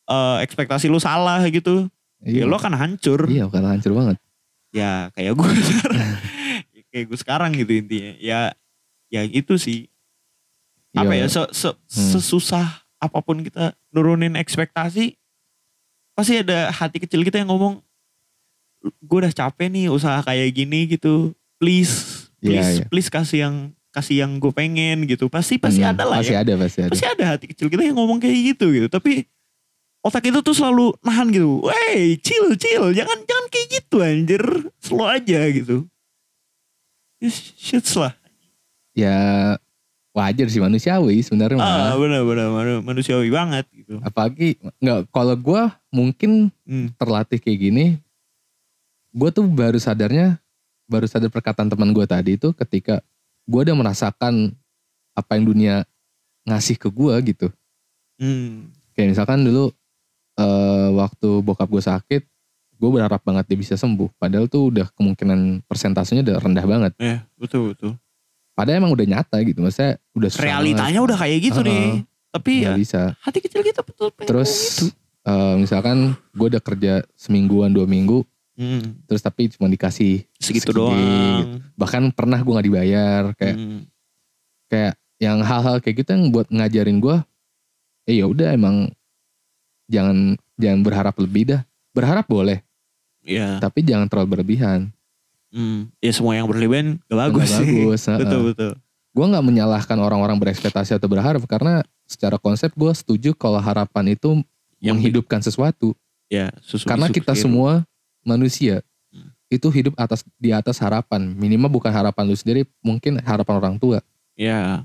eh, ekspektasi lu salah gitu, iya, ya lo akan hancur. iya bakal hancur banget Ya kayak gue sekarang, kayak gue sekarang gitu intinya. Ya, ya itu sih. Apa ya, Iya. se- se- sesusah apa pun kita nurunin ekspektasi, pasti ada hati kecil kita yang ngomong, gue udah capek nih usaha kayak gini gitu, please, Iya, please, iya. please kasih yang kasih yang gue pengen gitu. Pasti pasti Hmm, ada lah pasti ya. ada pasti ada Pasti ada hati kecil kita yang ngomong kayak gitu gitu. Tapi otak itu tuh selalu nahan gitu. Wey, chill, chill. Jangan jangan kayak gitu anjir. Slow aja gitu. Ya, Shit lah. ya wajar sih manusiawi sebenarnya Ah, benar-benar manu- manusiawi banget gitu. apalagi nggak kalau gue mungkin Hmm. terlatih kayak gini gue tuh baru sadarnya baru sadar perkataan teman gue tadi itu ketika gue udah merasakan apa yang dunia ngasih ke gue gitu Hmm. kayak misalkan dulu eh, waktu bokap gue sakit gue berharap banget dia bisa sembuh padahal tuh udah kemungkinan persentasenya udah rendah banget Ya, betul betul. padahal emang udah nyata gitu maksudnya udah susah Realitanya udah kayak gitu Heeh. nih. Tapi banget, ya bisa hati kecil kita betul terus gitu. eh, misalkan gue udah kerja semingguan dua minggu Hmm. terus tapi cuma dikasih Segitu segini, doang. bahkan pernah gue nggak dibayar kayak Hmm. kayak yang hal-hal kayak gitu yang buat ngajarin gue eh ya udah emang jangan jangan berharap lebih dah berharap boleh Ya. tapi jangan terlalu berlebihan Hmm. Ya semua yang berlebihan gak bagus Nggak sih. bagus betul betul. gue nggak menyalahkan orang-orang berekspektasi atau berharap karena secara konsep gue setuju kalau harapan itu Yang menghidupkan sesuatu Ya, susu karena kita semua manusia Hmm. itu hidup atas di atas harapan minimal bukan harapan lu sendiri mungkin harapan orang tua Ya,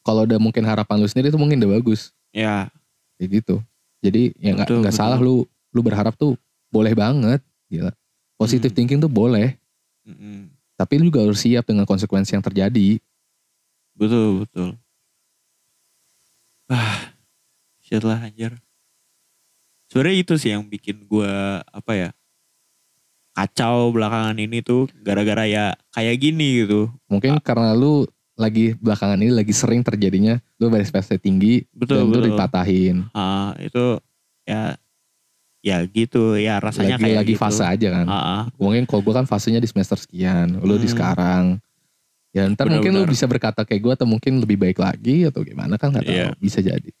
kalau udah mungkin harapan lu sendiri itu mungkin udah bagus ya. kayak gitu jadi ya nggak salah lu lu berharap tuh boleh banget gila positive Hmm. thinking tuh boleh Mm-mm. tapi lu juga harus siap dengan konsekuensi yang terjadi Betul, betul. Ah, shit lah anjir. Sebenarnya itu sih yang bikin gua apa ya kacau belakangan ini tuh gara-gara ya kayak gini gitu. mungkin karena lu lagi belakangan ini lagi sering terjadinya lu berekspektasi tinggi Betul, dan lu betul. dipatahin. Ah, itu ya ya gitu ya rasanya lagi kayak lagi gitu. fase aja kan. Ah, ah. Mungkin kalau gue kan fasenya di semester sekian, lu di Hmm. sekarang. Ya ntar mungkin lu bisa berkata kayak gue atau mungkin lebih baik lagi atau gimana kan nggak tahu. Iya. Bisa jadi.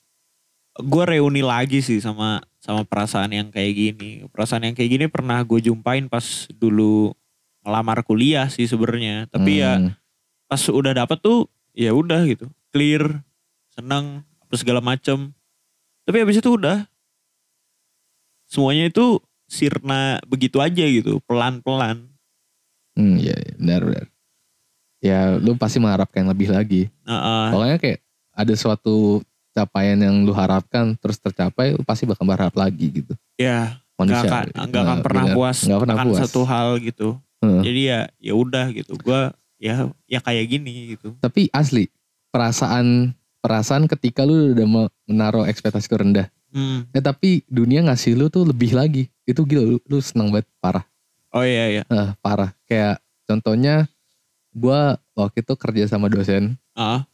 gue reuni lagi sih sama sama perasaan yang kayak gini. Perasaan yang kayak gini pernah gue jumpain pas dulu ngelamar kuliah sih sebenarnya. Tapi ya Hmm. Pas udah dapet tuh ya udah gitu, clear, seneng, apa segala macem. Tapi habis itu udah semuanya itu sirna begitu aja gitu, pelan-pelan. Hmm, iya, iya, benar benar. Ya, lu pasti mengharapkan lebih lagi. Heeh. Pokoknya kayak ada suatu capaian yang lu harapkan terus tercapai, lu pasti bakal berharap lagi gitu. ya nggak Manusia. akan nggak akan Nah, pernah benar. puas Nggak pernah akan puas. satu hal gitu. Heeh. Jadi ya ya udah gitu. Gue ya ya kayak gini gitu. Tapi asli, perasaan perasaan ketika lu udah mau menaruh ekspektasi itu rendah. Hmm. Eh tapi dunia ngasih lu tuh lebih lagi. Itu gila lu, lu senang banget parah. Oh iya iya. Eh, parah. Kayak contohnya gua waktu itu kerja sama dosen Ah,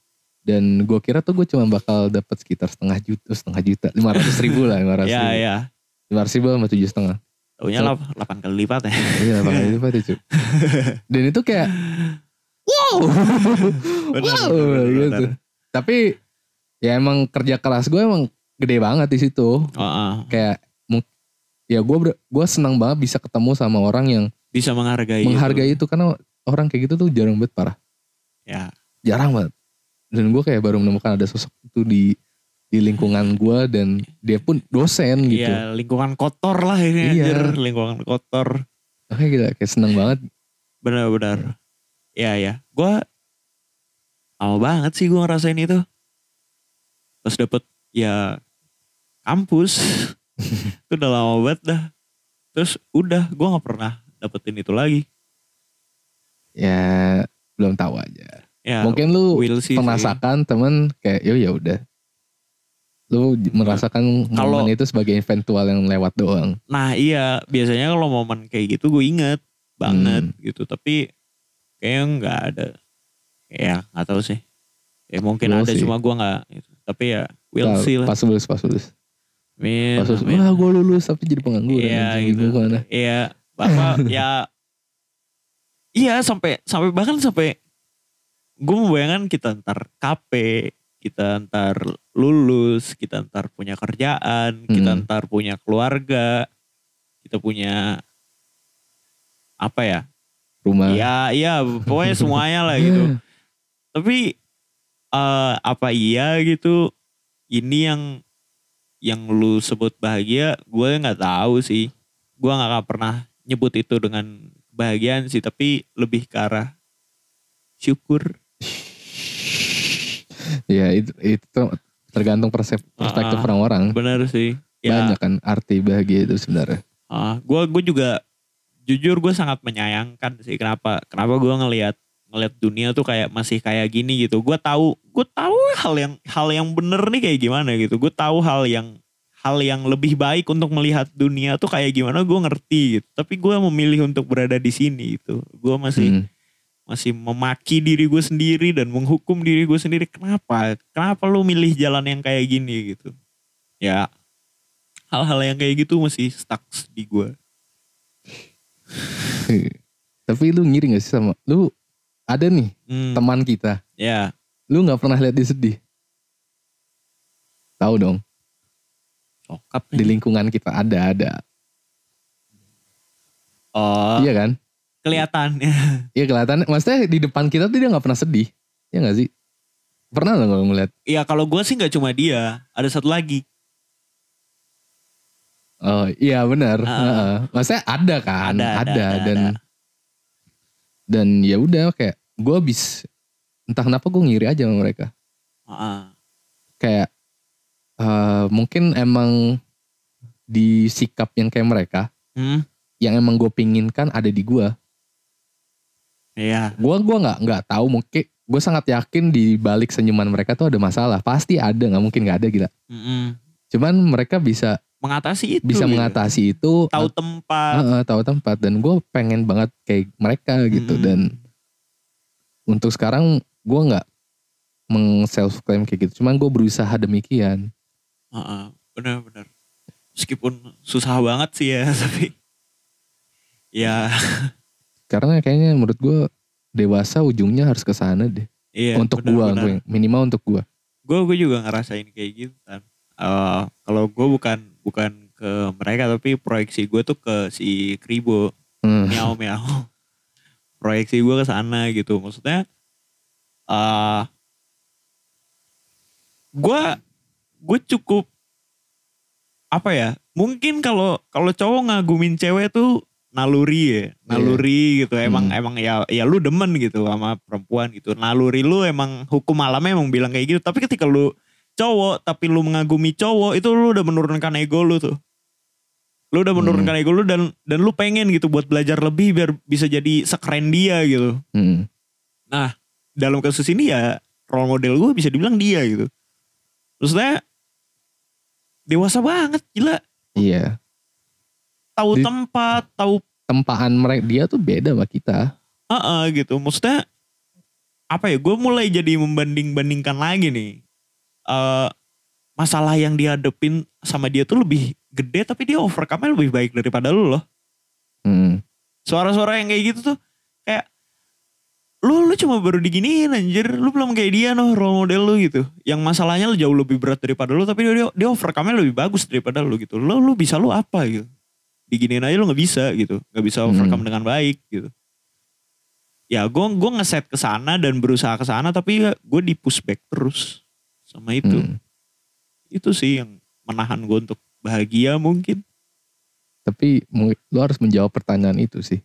dan gue kira tuh gue cuma bakal dapat sekitar setengah juta, setengah juta, lima ratus ribu lah, lima ratus iya ribu, iya. lima ratus ribu sama tujuh setengah. Taunya So- lap- 8 kali lipat ya. Iya, delapan kali lipat itu. Dan itu kayak, wow, Benar, wow, benar, benar, gitu. Tapi ya emang kerja keras gue emang gede banget di situ. Oh, ah. Kayak, ya gue gue senang banget bisa ketemu sama orang yang Bisa menghargai. menghargai itu karena orang kayak gitu tuh jarang banget parah. Ya. jarang banget dan gue kayak baru menemukan ada sosok itu di di lingkungan gue dan dia pun dosen gitu Iya, lingkungan kotor lah ini Iya. anjir, lingkungan kotor. Makanya gila kayak seneng banget Benar-benar. Iya ya. Gua lama banget sih gua ngerasain itu. Pas dapet ya kampus. itu udah lama banget dah. Terus udah gua nggak pernah dapetin itu lagi. ya belum tahu aja Ya, mungkin lu will see merasakan temen kayak yo ya udah lu j- merasakan Kalau- momen itu sebagai eventual yang lewat doang Nah iya, biasanya kalau momen kayak gitu gue inget banget Hmm. gitu. Tapi kayaknya nggak ada. Ya nggak tahu sih. Ya mungkin We'll ada see. cuma gue nggak. gitu. Tapi ya will Nah, see lah. pas lulus pas lulus Amin, pas lulus wah gue lulus tapi jadi pengangguran Iya gitu. Iya, bapak ya. Iya sampai sampai bahkan sampai gue membayangkan kita ntar KP, kita ntar lulus, kita ntar punya kerjaan, kita Hmm. ntar punya keluarga, kita punya apa ya? Rumah Ya, iya, pokoknya semuanya lah gitu. Tapi eh, apa iya gitu? Ini yang yang lu sebut bahagia, gue nggak tahu sih. Gue nggak pernah nyebut itu dengan kebahagiaan sih, tapi lebih ke arah syukur. ya itu itu tergantung persep- perspektif Ah, orang-orang Bener sih. Ya, banyak kan arti bahagia itu sebenarnya ah, gue gue juga jujur gue sangat menyayangkan sih kenapa kenapa gue ngelihat ngelihat dunia tuh kayak masih kayak gini gitu. Gue tahu gue tahu hal yang hal yang bener nih kayak gimana gitu. Gue tahu hal yang hal yang lebih baik untuk melihat dunia tuh kayak gimana gue ngerti gitu. Tapi gue memilih untuk berada di sini gitu. Gue masih Hmm. masih memaki diri gue sendiri dan menghukum diri gue sendiri. Kenapa? Kenapa lu milih jalan yang kayak gini gitu? Ya hal-hal yang kayak gitu masih stuck di gue. Tapi lu ngiri gak sih sama lu ada nih Hmm, teman kita, ya, lu nggak pernah lihat dia sedih. Tahu dong, sokap di lingkungan kita ada ada. Oh, Iya kan? kelihatannya. Iya kelihatan. Maksudnya di depan kita tuh dia nggak pernah sedih. Iya gak sih? Pernah lo nggak ngeliat? Ya kalau gue sih nggak cuma dia, ada satu lagi. Oh iya benar. Ah. Heeh. Maksudnya ada kan? Ada, ada, ada, dan ada. dan ya udah kayak gue habis entah kenapa gue ngiri aja sama mereka. Heeh. Kayak eh, mungkin emang di sikap yang kayak mereka Hmm, yang emang gue pinginkan ada di gue. iya. Gue gua nggak nggak tahu mungkin gue sangat yakin di balik senyuman mereka tuh ada masalah. Pasti ada nggak mungkin nggak ada gila. Mm-mm. Cuman mereka bisa Mengatasi itu. bisa gitu. mengatasi itu Tahu tempat. Heeh, tahu tempat dan gue pengen banget kayak mereka gitu Mm-mm. dan untuk sekarang gue nggak meng self claim kayak gitu. Cuman gue berusaha demikian. Heeh, benar-benar. Meskipun susah banget sih ya, tapi ya Karena kayaknya menurut gue dewasa ujungnya harus ke sana deh. iya untuk gue minimal untuk gua. gue gue juga ngerasain kayak gitu kan Eh, kalau gue bukan bukan ke mereka tapi proyeksi gue tuh ke si Kribo. Hmm. miau miau. Proyeksi gue ke sana gitu. Maksudnya eh gue gue cukup apa ya mungkin kalau kalau cowok ngagumin cewek tuh naluri ya naluri gitu. Emang Hmm. emang ya ya lu demen gitu sama perempuan gitu. Naluri lu emang hukum alamnya emang bilang kayak gitu. Tapi ketika lu cowok tapi lu mengagumi cowok itu lu udah menurunkan ego lu tuh lu udah menurunkan ego lu dan dan lu pengen gitu buat belajar lebih biar bisa jadi sekeren dia gitu Hmm. dalam kasus ini ya role model gue bisa dibilang dia gitu maksudnya dewasa banget gila Iya. tahu Di- tempat tahu Tempaan mereka dia tuh beda sama kita. Heeh gitu. Maksudnya apa ya? Gue mulai jadi membanding-bandingkan lagi nih. Eh masalah yang dihadepin sama dia tuh lebih gede tapi dia overcome lebih baik daripada lu loh. Hmm. Suara-suara yang kayak gitu tuh kayak lu lu cuma baru diginiin anjir. Lu belum kayak dia noh role model lu gitu. Yang masalahnya lu jauh lebih berat daripada lu tapi dia dia overcome lebih bagus daripada lu gitu. Lu lu bisa lu apa gitu. Diginiin aja lu nggak bisa gitu. nggak bisa overcome Hmm. dengan baik gitu. Ya gue gue ngeset ke sana dan berusaha ke sana tapi gue di pushback terus sama itu. Hmm. Itu sih yang menahan gue untuk bahagia mungkin. Tapi lu harus menjawab pertanyaan itu sih.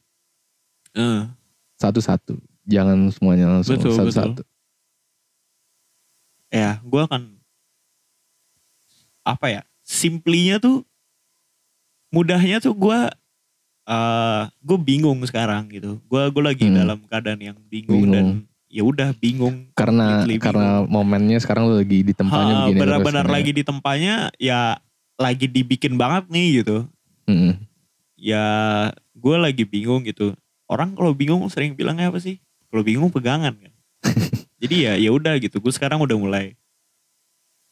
Eh, Satu-satu. Jangan semuanya langsung satu-satu. ya gue akan apa ya simplinya tuh mudahnya tuh gue eh gue bingung sekarang gitu gue gue lagi Hmm. dalam keadaan yang bingung, Bingung. dan ya udah bingung. Karena Completely karena momennya sekarang lu lagi di tempatnya begini. benar-benar terus, lagi di tempatnya ya lagi dibikin banget nih gitu. Hmm. ya gue lagi bingung gitu. Orang kalau bingung sering bilangnya apa sih? Kalau bingung pegangan kan. Jadi ya ya udah gitu. Gue sekarang udah mulai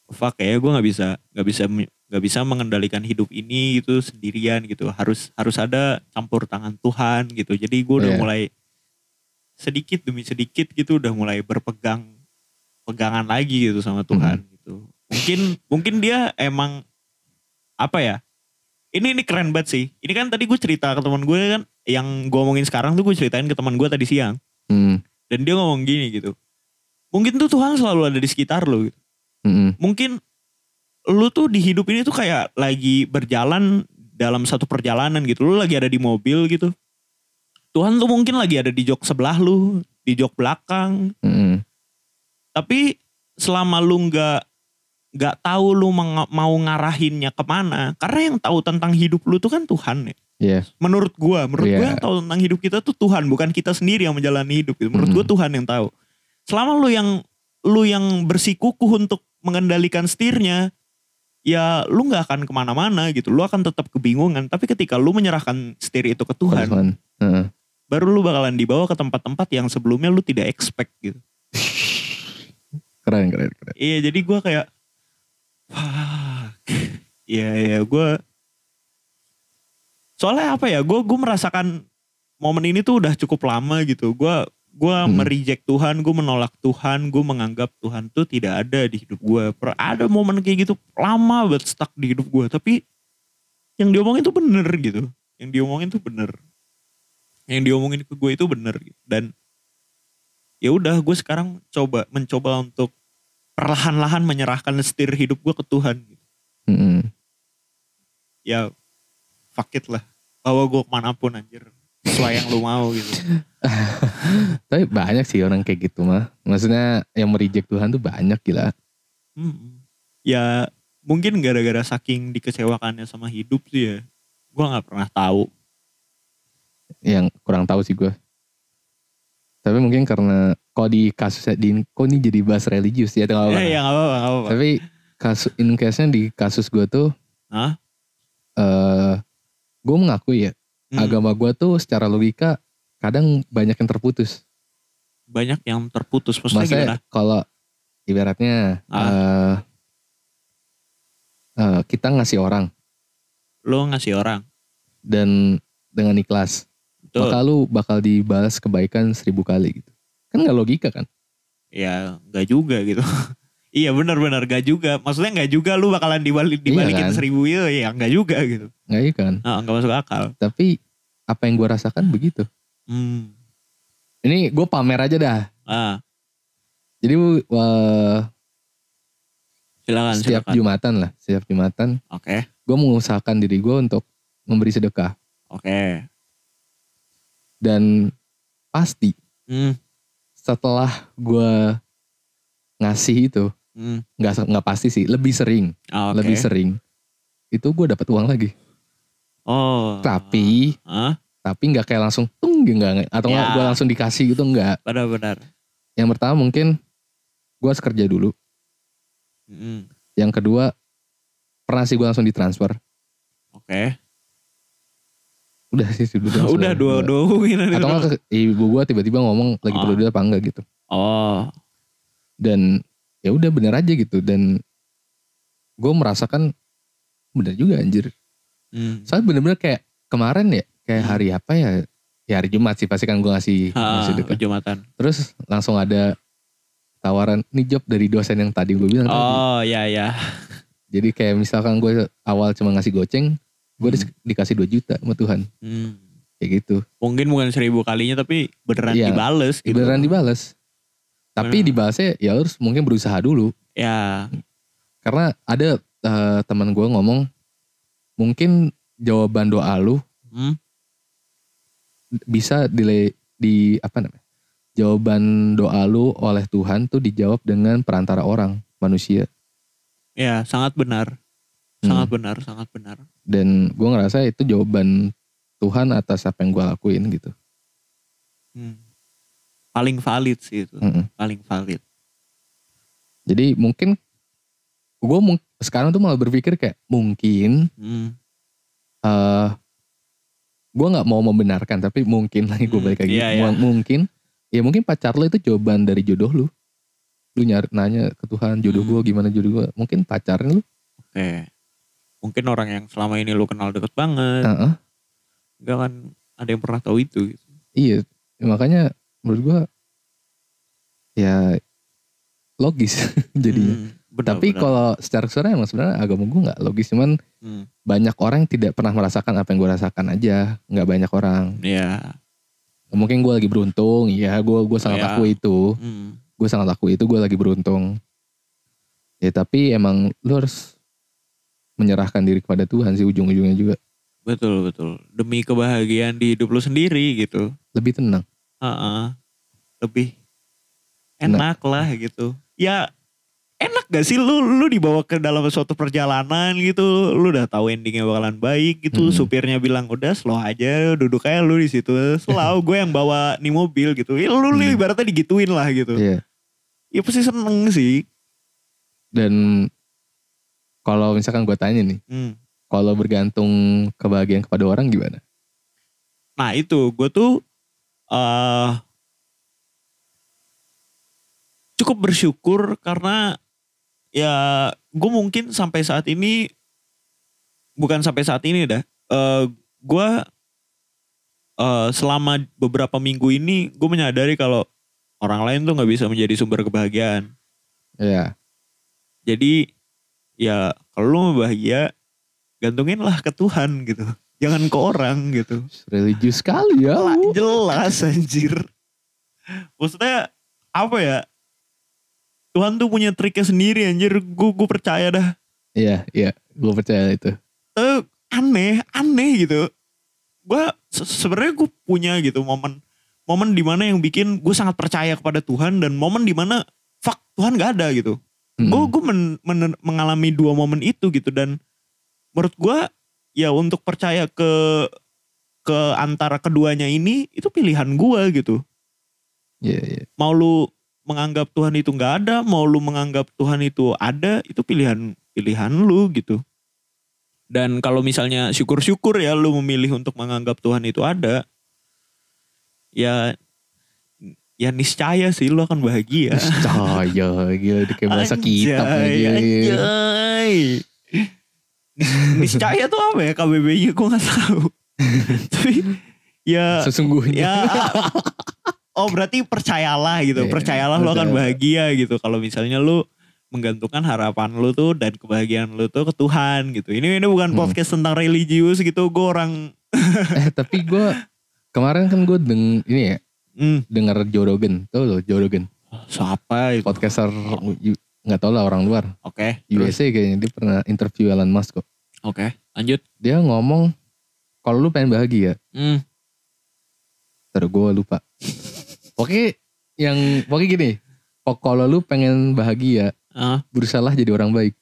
fuck ya gue nggak bisa nggak bisa nggak bisa mengendalikan hidup ini gitu sendirian gitu. Harus harus ada campur tangan Tuhan gitu. Jadi gue udah Iya. mulai sedikit demi sedikit gitu udah mulai berpegang pegangan lagi gitu sama Tuhan gitu mungkin mungkin dia emang apa ya ini ini keren banget sih ini kan tadi gue cerita ke teman gue kan yang gue omongin sekarang tuh gue ceritain ke teman gue tadi siang Hmm. dan dia ngomong gini gitu mungkin tuh Tuhan selalu ada di sekitar lo gitu Hmm. mungkin lu tuh di hidup ini tuh kayak lagi berjalan dalam satu perjalanan gitu. Lu lagi ada di mobil gitu. Tuhan tuh mungkin lagi ada di jok sebelah lu, di jok belakang. Hmm. Tapi selama lu nggak nggak tahu lu mau ngarahinnya ke mana, karena yang tahu tentang hidup lu tuh kan Tuhan ya. Iya. Menurut gua, menurut gua Iya. yang tahu tentang hidup kita tuh Tuhan, bukan kita sendiri yang menjalani hidup. Gitu. Menurut gua Mm. Tuhan yang tahu. Selama lu yang lu yang bersikukuh untuk mengendalikan setirnya, ya lu nggak akan ke mana-mana gitu. Lu akan tetap kebingungan. Tapi ketika lu menyerahkan setir itu ke Tuhan, Tuhan. Heeh. Baru lu bakalan dibawa ke tempat-tempat yang sebelumnya lu tidak expect gitu. Keren, keren, keren. Iya jadi gue kayak Wah Iya iya gue Soalnya apa ya Gue gue merasakan Momen ini tuh udah cukup lama gitu Gue gue Hmm. mereject Tuhan Gue menolak Tuhan Gue menganggap Tuhan tuh tidak ada di hidup gue Ada momen kayak gitu Lama banget stuck di hidup gue Tapi Yang diomongin tuh bener gitu Yang diomongin tuh bener Yang diomongin ke gue itu bener gitu. Dan ya udah gue sekarang coba mencoba untuk perlahan-lahan menyerahkan setir hidup gue ke Tuhan. gitu. Hmm. Ya fuck it lah. Bawa gue ke mana pun anjir. Sesuai yang lu mau gitu. Tapi banyak sih orang kayak gitu mah. Maksudnya yang mereject Tuhan tuh banyak gila. Hmm. Ya mungkin gara-gara saking dikecewakannya sama hidup sih ya. Gue gak pernah tahu. Yang kurang tahu sih gue. Tapi mungkin karena kalau di kasusnya di kok ini jadi bahas religius ya nggak apa-apa. Eh ya gak apa-apa. Tapi kasus in case-nya di kasus gue tuh Hah? eh gue mengakui ya Hmm. agama gue tuh secara logika kadang banyak yang terputus. Banyak yang terputus. Maksudnya gimana? Kalau ibaratnya Ah. eh, eh, kita ngasih orang Lo ngasih orang. dan dengan ikhlas, Betul. maka lu bakal dibalas kebaikan seribu kali gitu. Kan nggak logika kan? Ya nggak juga gitu. iya benar-benar gak juga. Maksudnya nggak juga lu bakalan dibalik dibalikin kan? seribu itu ya nggak juga gitu. Nggak iya kan? Nah, nggak masuk akal. Tapi apa yang gue rasakan begitu. Hmm. Ini gue pamer aja dah. Ah, Jadi wah, silakan setiap silakan. jumatan lah, setiap jumatan Oke. gue mengusahakan diri gue untuk memberi sedekah Oke. Dan pasti Hmm. setelah gue ngasih itu Hmm. nggak nggak pasti sih lebih sering Ah, Oke. lebih sering itu gue dapat uang lagi Oh. tapi Ah, tapi nggak kayak langsung tung nggak atau nggak Ya. gue langsung dikasih gitu nggak benar-benar. yang pertama mungkin gue harus kerja dulu Hmm. yang kedua pernah sih gue langsung ditransfer Oke. Udah sih sudah Udah dua dua mungkin atau nggak ibu gue tiba-tiba ngomong lagi perlu Ah. duit apa enggak gitu Oh. dan ya udah bener aja gitu dan gue merasakan bener juga anjir Hmm. soalnya bener-bener kayak kemarin ya kayak Hmm. hari apa ya ya hari Jumat sih pasti kan gue ngasih Ah, ngasih dekat Jumatan. terus langsung ada tawaran ini job dari dosen yang tadi gue bilang tadi. Oh, ya ya. jadi kayak misalkan gue awal cuma ngasih goceng gue Hmm. dikasih 2 juta sama Tuhan Hmm. kayak gitu Mungkin bukan seribu kalinya tapi beneran Iya. dibales gitu. beneran dibales tapi Bener. dibalasnya ya harus mungkin berusaha dulu Ya. karena ada eh, teman gue ngomong mungkin jawaban doa lu Hmm. bisa di di apa namanya jawaban doa lu oleh Tuhan tuh dijawab dengan perantara orang manusia Ya, sangat benar. Hmm. Sangat benar, sangat benar. dan gue ngerasa itu jawaban Tuhan atas apa yang gue lakuin gitu Hmm. Paling valid sih itu. Mm-mm. Paling valid. jadi mungkin gue sekarang tuh malah berpikir kayak mungkin Hmm. eh gue nggak mau membenarkan tapi mungkin lagi gue Hmm, balik lagi iya, iya. Mu- mungkin ya mungkin pacar lo itu jawaban dari jodoh lu lu nyari nanya ke Tuhan jodoh Hmm. gue gimana jodoh gue mungkin pacarnya lu Oke. Mungkin orang yang selama ini lu kenal deket banget. Heeh. Enggak kan ada yang pernah tahu itu gitu. iya makanya menurut gue ya logis jadinya Hmm, benar, tapi kalau secara keseluruhan emang sebenarnya agama gue nggak logis cuman Hmm, banyak orang yang tidak pernah merasakan apa yang gue rasakan aja nggak banyak orang ya. mungkin gue lagi beruntung iya gue gue sangat akui itu Hmm, gue sangat akui itu gue lagi beruntung ya tapi emang lu harus menyerahkan diri kepada Tuhan sih ujung-ujungnya juga betul betul. Demi kebahagiaan di hidup lu sendiri gitu. lebih tenang Heeh. Lebih enak lah gitu. Ya enak gak sih lu lu dibawa ke dalam suatu perjalanan gitu lu udah tahu endingnya bakalan baik gitu Hmm. supirnya bilang udah slow aja duduk aja lu di situ slow gue yang bawa nih mobil gitu ya, lu, lu Hmm. ibaratnya digituin lah gitu Iya. ya pasti seneng sih dan kalau misalkan gue tanya nih Hmm. kalau bergantung kebahagiaan kepada orang gimana? Nah itu gue tuh eh cukup bersyukur karena ya gue mungkin sampai saat ini bukan sampai saat ini dah eh gue eh, selama beberapa minggu ini gue menyadari kalau orang lain tuh nggak bisa menjadi sumber kebahagiaan. Ya jadi ya kalau lu mau bahagia gantunginlah ke Tuhan gitu. Jangan ke orang gitu. Religius sekali ya Lah, jelas anjir. Maksudnya apa ya? Tuhan tuh punya triknya sendiri anjir. Gue gue percaya dah. Iya iya. Gue percaya itu. Eh aneh aneh gitu. Gue se- sebenarnya gue punya gitu momen momen di mana yang bikin gue sangat percaya kepada Tuhan dan momen di mana fuck Tuhan gak ada gitu Mm. gue gue men- men- mengalami dua momen itu gitu dan menurut gue ya untuk percaya ke ke antara keduanya ini itu pilihan gue gitu. Iya iya. Mau lu menganggap Tuhan itu nggak ada mau lu menganggap Tuhan itu ada itu pilihan pilihan lu gitu. Dan kalau misalnya syukur-syukur ya lu memilih untuk menganggap Tuhan itu ada ya ya niscaya sih lu akan bahagia. Cahaya gila di kayak bahasa kitab Anjay, aja. anjay. Nis- Niscaya tuh apa ya KBB-nya gue gak tahu. Tapi ya Sesungguhnya. ya oh berarti percayalah gitu. Iya, percayalah lu akan bahagia gitu. Kalau misalnya lu menggantungkan harapan lu tuh dan kebahagiaan lu tuh ke Tuhan gitu. Ini ini bukan Hmm. podcast tentang religius gitu. Gue orang eh tapi gue kemarin kan gue deng ini ya hmm, denger Joe Rogan, tau lo Joe Rogan, siapa itu? podcaster nggak tau lah orang luar, Oke. terus? USA kayaknya dia pernah interview Elon Musk kok. Oke. Lanjut. Dia ngomong kalau lu pengen bahagia, Hmm. terus gue lupa. Oke, yang pokoknya gini, pok- kalau lu pengen bahagia, Ah, berusahalah jadi orang baik.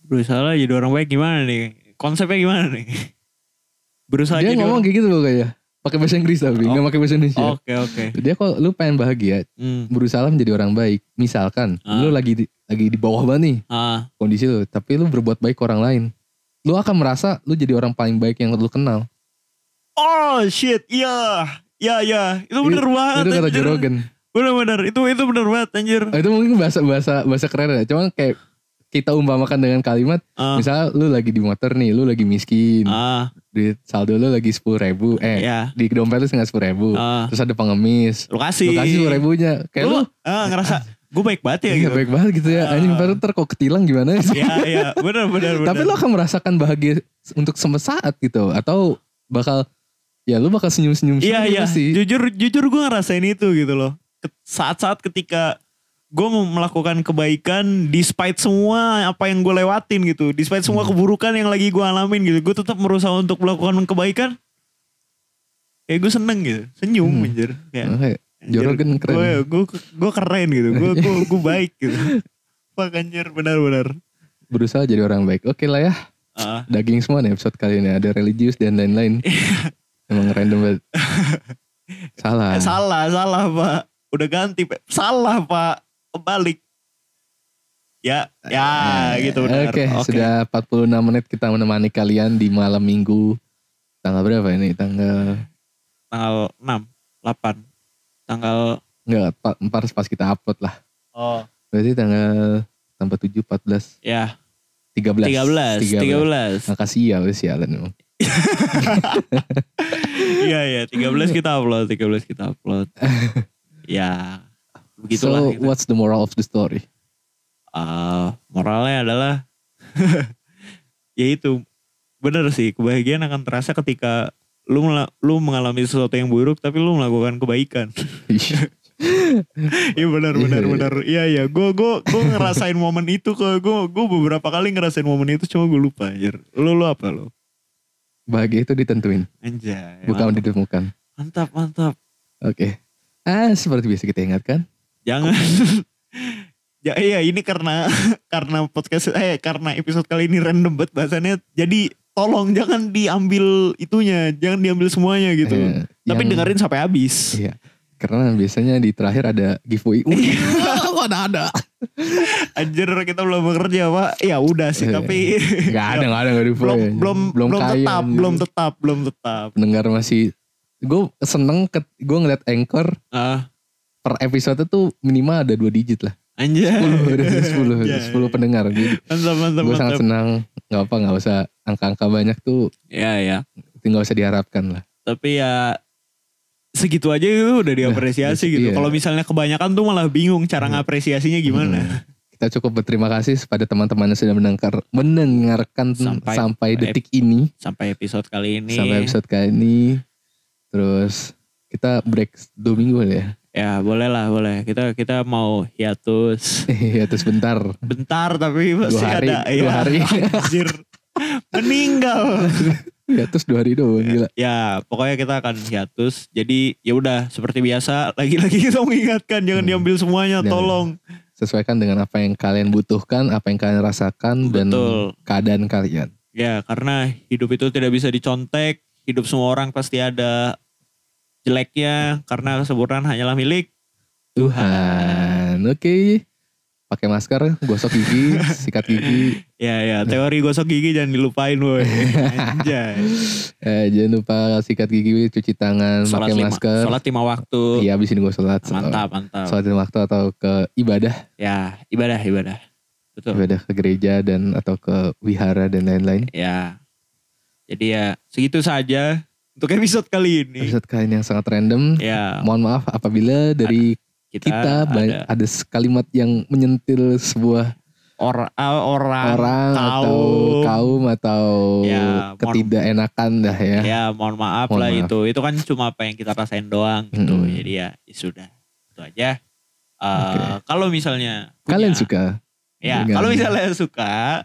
berusaha jadi orang baik gimana nih? Konsepnya gimana nih? Berusaha Dia jadi ngomong orang- kayak gitu loh kayak, pakai bahasa Inggris tapi Oh. nggak pakai bahasa Indonesia. Oke oke. Dia kalau lu pengen bahagia, Hmm. berusaha menjadi orang baik. Misalkan Ah. lu lagi di, lagi di bawah banget nih Ah, kondisi lu, tapi lu berbuat baik ke orang lain. Lu akan merasa lu jadi orang paling baik yang lu kenal. Oh shit, iya. Ya ya, itu bener banget. Itu kata anjir. Joe Rogan. Bener-bener, itu itu bener banget anjir. Oh, itu mungkin bahasa bahasa bahasa keren ya. Cuman kayak kita umpamakan dengan kalimat, Ah, misalnya lu lagi di motor nih, lu lagi miskin, ah, duit saldo lu lagi sepuluh ribu, eh ya. di dompet lu tinggal sepuluh ribu, Ah, terus ada pengemis, lu kasih. lu kasih sepuluh ribunya, kayak lu, ah, ngerasa gue baik banget ya iya, gitu. baik banget gitu ya, Ah. anjing baru ntar kok ketilang gimana sih? Iya iya, bener bener bener. Tapi lu akan merasakan bahagia untuk sesaat gitu, atau bakal ya lu bakal senyum-senyum Iya sendiri iya, pasti. jujur jujur gue ngerasain itu gitu loh. Saat-saat ketika gue mau melakukan kebaikan despite semua apa yang gue lewatin gitu, despite semua Hmm. keburukan yang lagi gue alamin gitu, gue tetap berusaha untuk melakukan kebaikan. Kayak gue seneng gitu, senyum Hmm. anjir. Kayak, Joe Rogan keren. Gue, gue, gue keren gitu, gue, gue, gue baik gitu. Fuck anjir, benar-benar. berusaha jadi orang baik. Oke lah ya, Ah, daging semua nih episode kali ini ada religius dan lain-lain. Emang random banget. Salah. salah, salah pak. Udah ganti, Pak. salah pak. Kebalik. Ya, ya gitu benar. Oke, sudah 46 menit kita menemani kalian di malam minggu. Tanggal berapa ini? Tanggal Tanggal 6, 8. Tanggal, enggak pa- empat pas kita upload lah. oh Berarti tanggal tambah 7 14 ya 13. 13, 13. Makasih ya, lu sialan emang. Iya, iya, 13 kita upload, 13 kita upload. ya, begitulah. so, gitu. what's the moral of the story? Eh, moralnya adalah ya itu bener sih kebahagiaan akan terasa ketika lu lu mengalami sesuatu yang buruk tapi lu melakukan kebaikan. Iya benar benar Iya, iya. benar. Iya iya, gue gue gue ngerasain momen itu kok. Gue gue beberapa kali ngerasain momen itu cuma gue lupa anjir. Lu lu apa lu? Bahagia itu ditentuin, Anjay. bukan mantap. ditemukan. mantap mantap. Oke. Ah, seperti biasa kita ingatkan. Jangan Ya iya ini karena karena podcast eh karena episode kali ini random banget bahasannya. Jadi tolong jangan diambil itunya, jangan diambil semuanya gitu. Eh, Tapi yang- dengerin sampai habis. Iya. Karena biasanya di terakhir ada giveaway. Wah, ada ada. Anjir kita belum bekerja, Pak. Ya udah sih, Eh, tapi Gak ada, gak ada, gak ada belum giveaway. belum belum, kaya, tetap, anjir. belum tetap, belum tetap. Pendengar masih, gue seneng, gue ngeliat anchor Ah, per episode tuh minimal ada dua digit lah. anjir. 10, ada 10, Iya, 10 pendengar. Jadi Mantap, mantap, gue sangat senang. Gak apa, gak usah angka-angka banyak tuh, Ya, ya. tinggal usah diharapkan lah. Tapi ya segitu aja itu udah diapresiasi Nah, gitu. iya. Kalau misalnya kebanyakan tuh malah bingung cara Hmm. ngapresiasinya gimana. Hmm. Kita cukup berterima kasih kepada teman-teman yang sudah mendengar, mendengarkan Sampai- sampai, detik ini. Sampai episode kali ini. Sampai episode kali ini. Terus kita break dua minggu ya. Ya boleh lah boleh. Kita kita mau hiatus. ya terus bentar. Bentar tapi masih hari, ada. dua ya, hari. Anjir. Meninggal. Ya terus dua hari doang gila. Ya pokoknya kita akan hiatus. Jadi ya udah seperti biasa. Lagi-lagi kita mengingatkan jangan Hmm. diambil semuanya. Dan- Tolong. Sesuaikan dengan apa yang kalian butuhkan, apa yang kalian rasakan dan Betul. keadaan kalian. Ya karena hidup itu tidak bisa dicontek. Hidup semua orang pasti ada jeleknya. Karena kesempurnaan hanyalah milik Tuhan. Oke. pakai masker, gosok gigi, sikat gigi. Ya ya, teori gosok gigi jangan dilupain woi. Anjay. Eh, jangan lupa sikat gigi, cuci tangan, Sholat pakai lima, masker. sholat lima waktu. Iya, abis ini gue sholat. Mantap, mantap. Sholat lima waktu atau ke ibadah, Ya, ibadah, ibadah. Betul. ibadah ke gereja dan atau ke wihara dan lain-lain. Ya. Jadi ya segitu saja untuk episode kali ini. Episode kali ini yang sangat random. Ya, Mohon maaf apabila dari kita, kita, ada ada kalimat yang menyentil sebuah or- ah, orang, orang atau kaum. kaum atau Ya, ketidakenakan dah ya. Ya, mohon maaf Mohon lah maaf. itu. Itu kan cuma apa yang kita rasain doang gitu. Mm-mm. Jadi ya, ya sudah. Itu aja. Eh, Oke. Kalau misalnya punya- Kalian suka Ya, kalau misalnya suka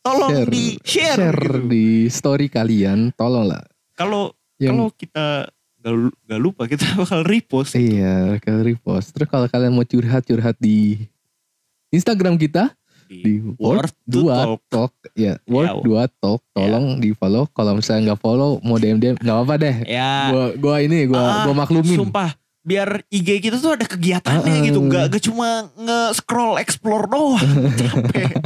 tolong share, di share, gitu. di story kalian, tolonglah. Kalau Yang kalau kita gak, lu- gak lupa kita bakal repost. iya, kalian repost. Terus kalau kalian mau curhat-curhat di Instagram kita di Word to dua Talk. talk. ya Word Ya. dua talk tolong di follow kalau misalnya nggak follow mau DM DM nggak apa-apa deh Ya, gua gua ini gua Ah, gua maklumin sumpah biar IG kita tuh ada kegiatannya ah. gitu. Nggak nggak cuma nge-scroll explore doang. Capek.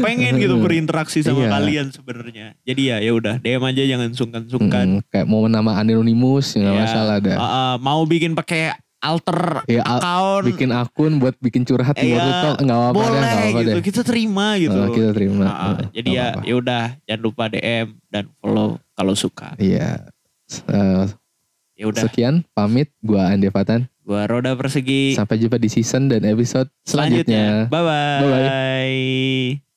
Pengen gitu berinteraksi sama Iya. kalian sebenarnya. Jadi ya ya udah DM aja jangan sungkan-sungkan. Mm, kayak mau nama anonymous nggak Ya. masalah dah. Ah, ah, mau bikin pakai alter ya al- account. bikin akun buat bikin curhat Word Talk nggak apa-apa deh boleh nggak apa-apa gitu deh. kita terima gitu. Oh, kita terima. Ah. Oh, jadi ya ya udah jangan lupa DM dan follow kalau suka. Iya. Eh, ya udah. Sekian pamit. Gua Ande Fatan. Gua roda persegi. Sampai jumpa di season dan episode selanjutnya. bye bye Bye-bye.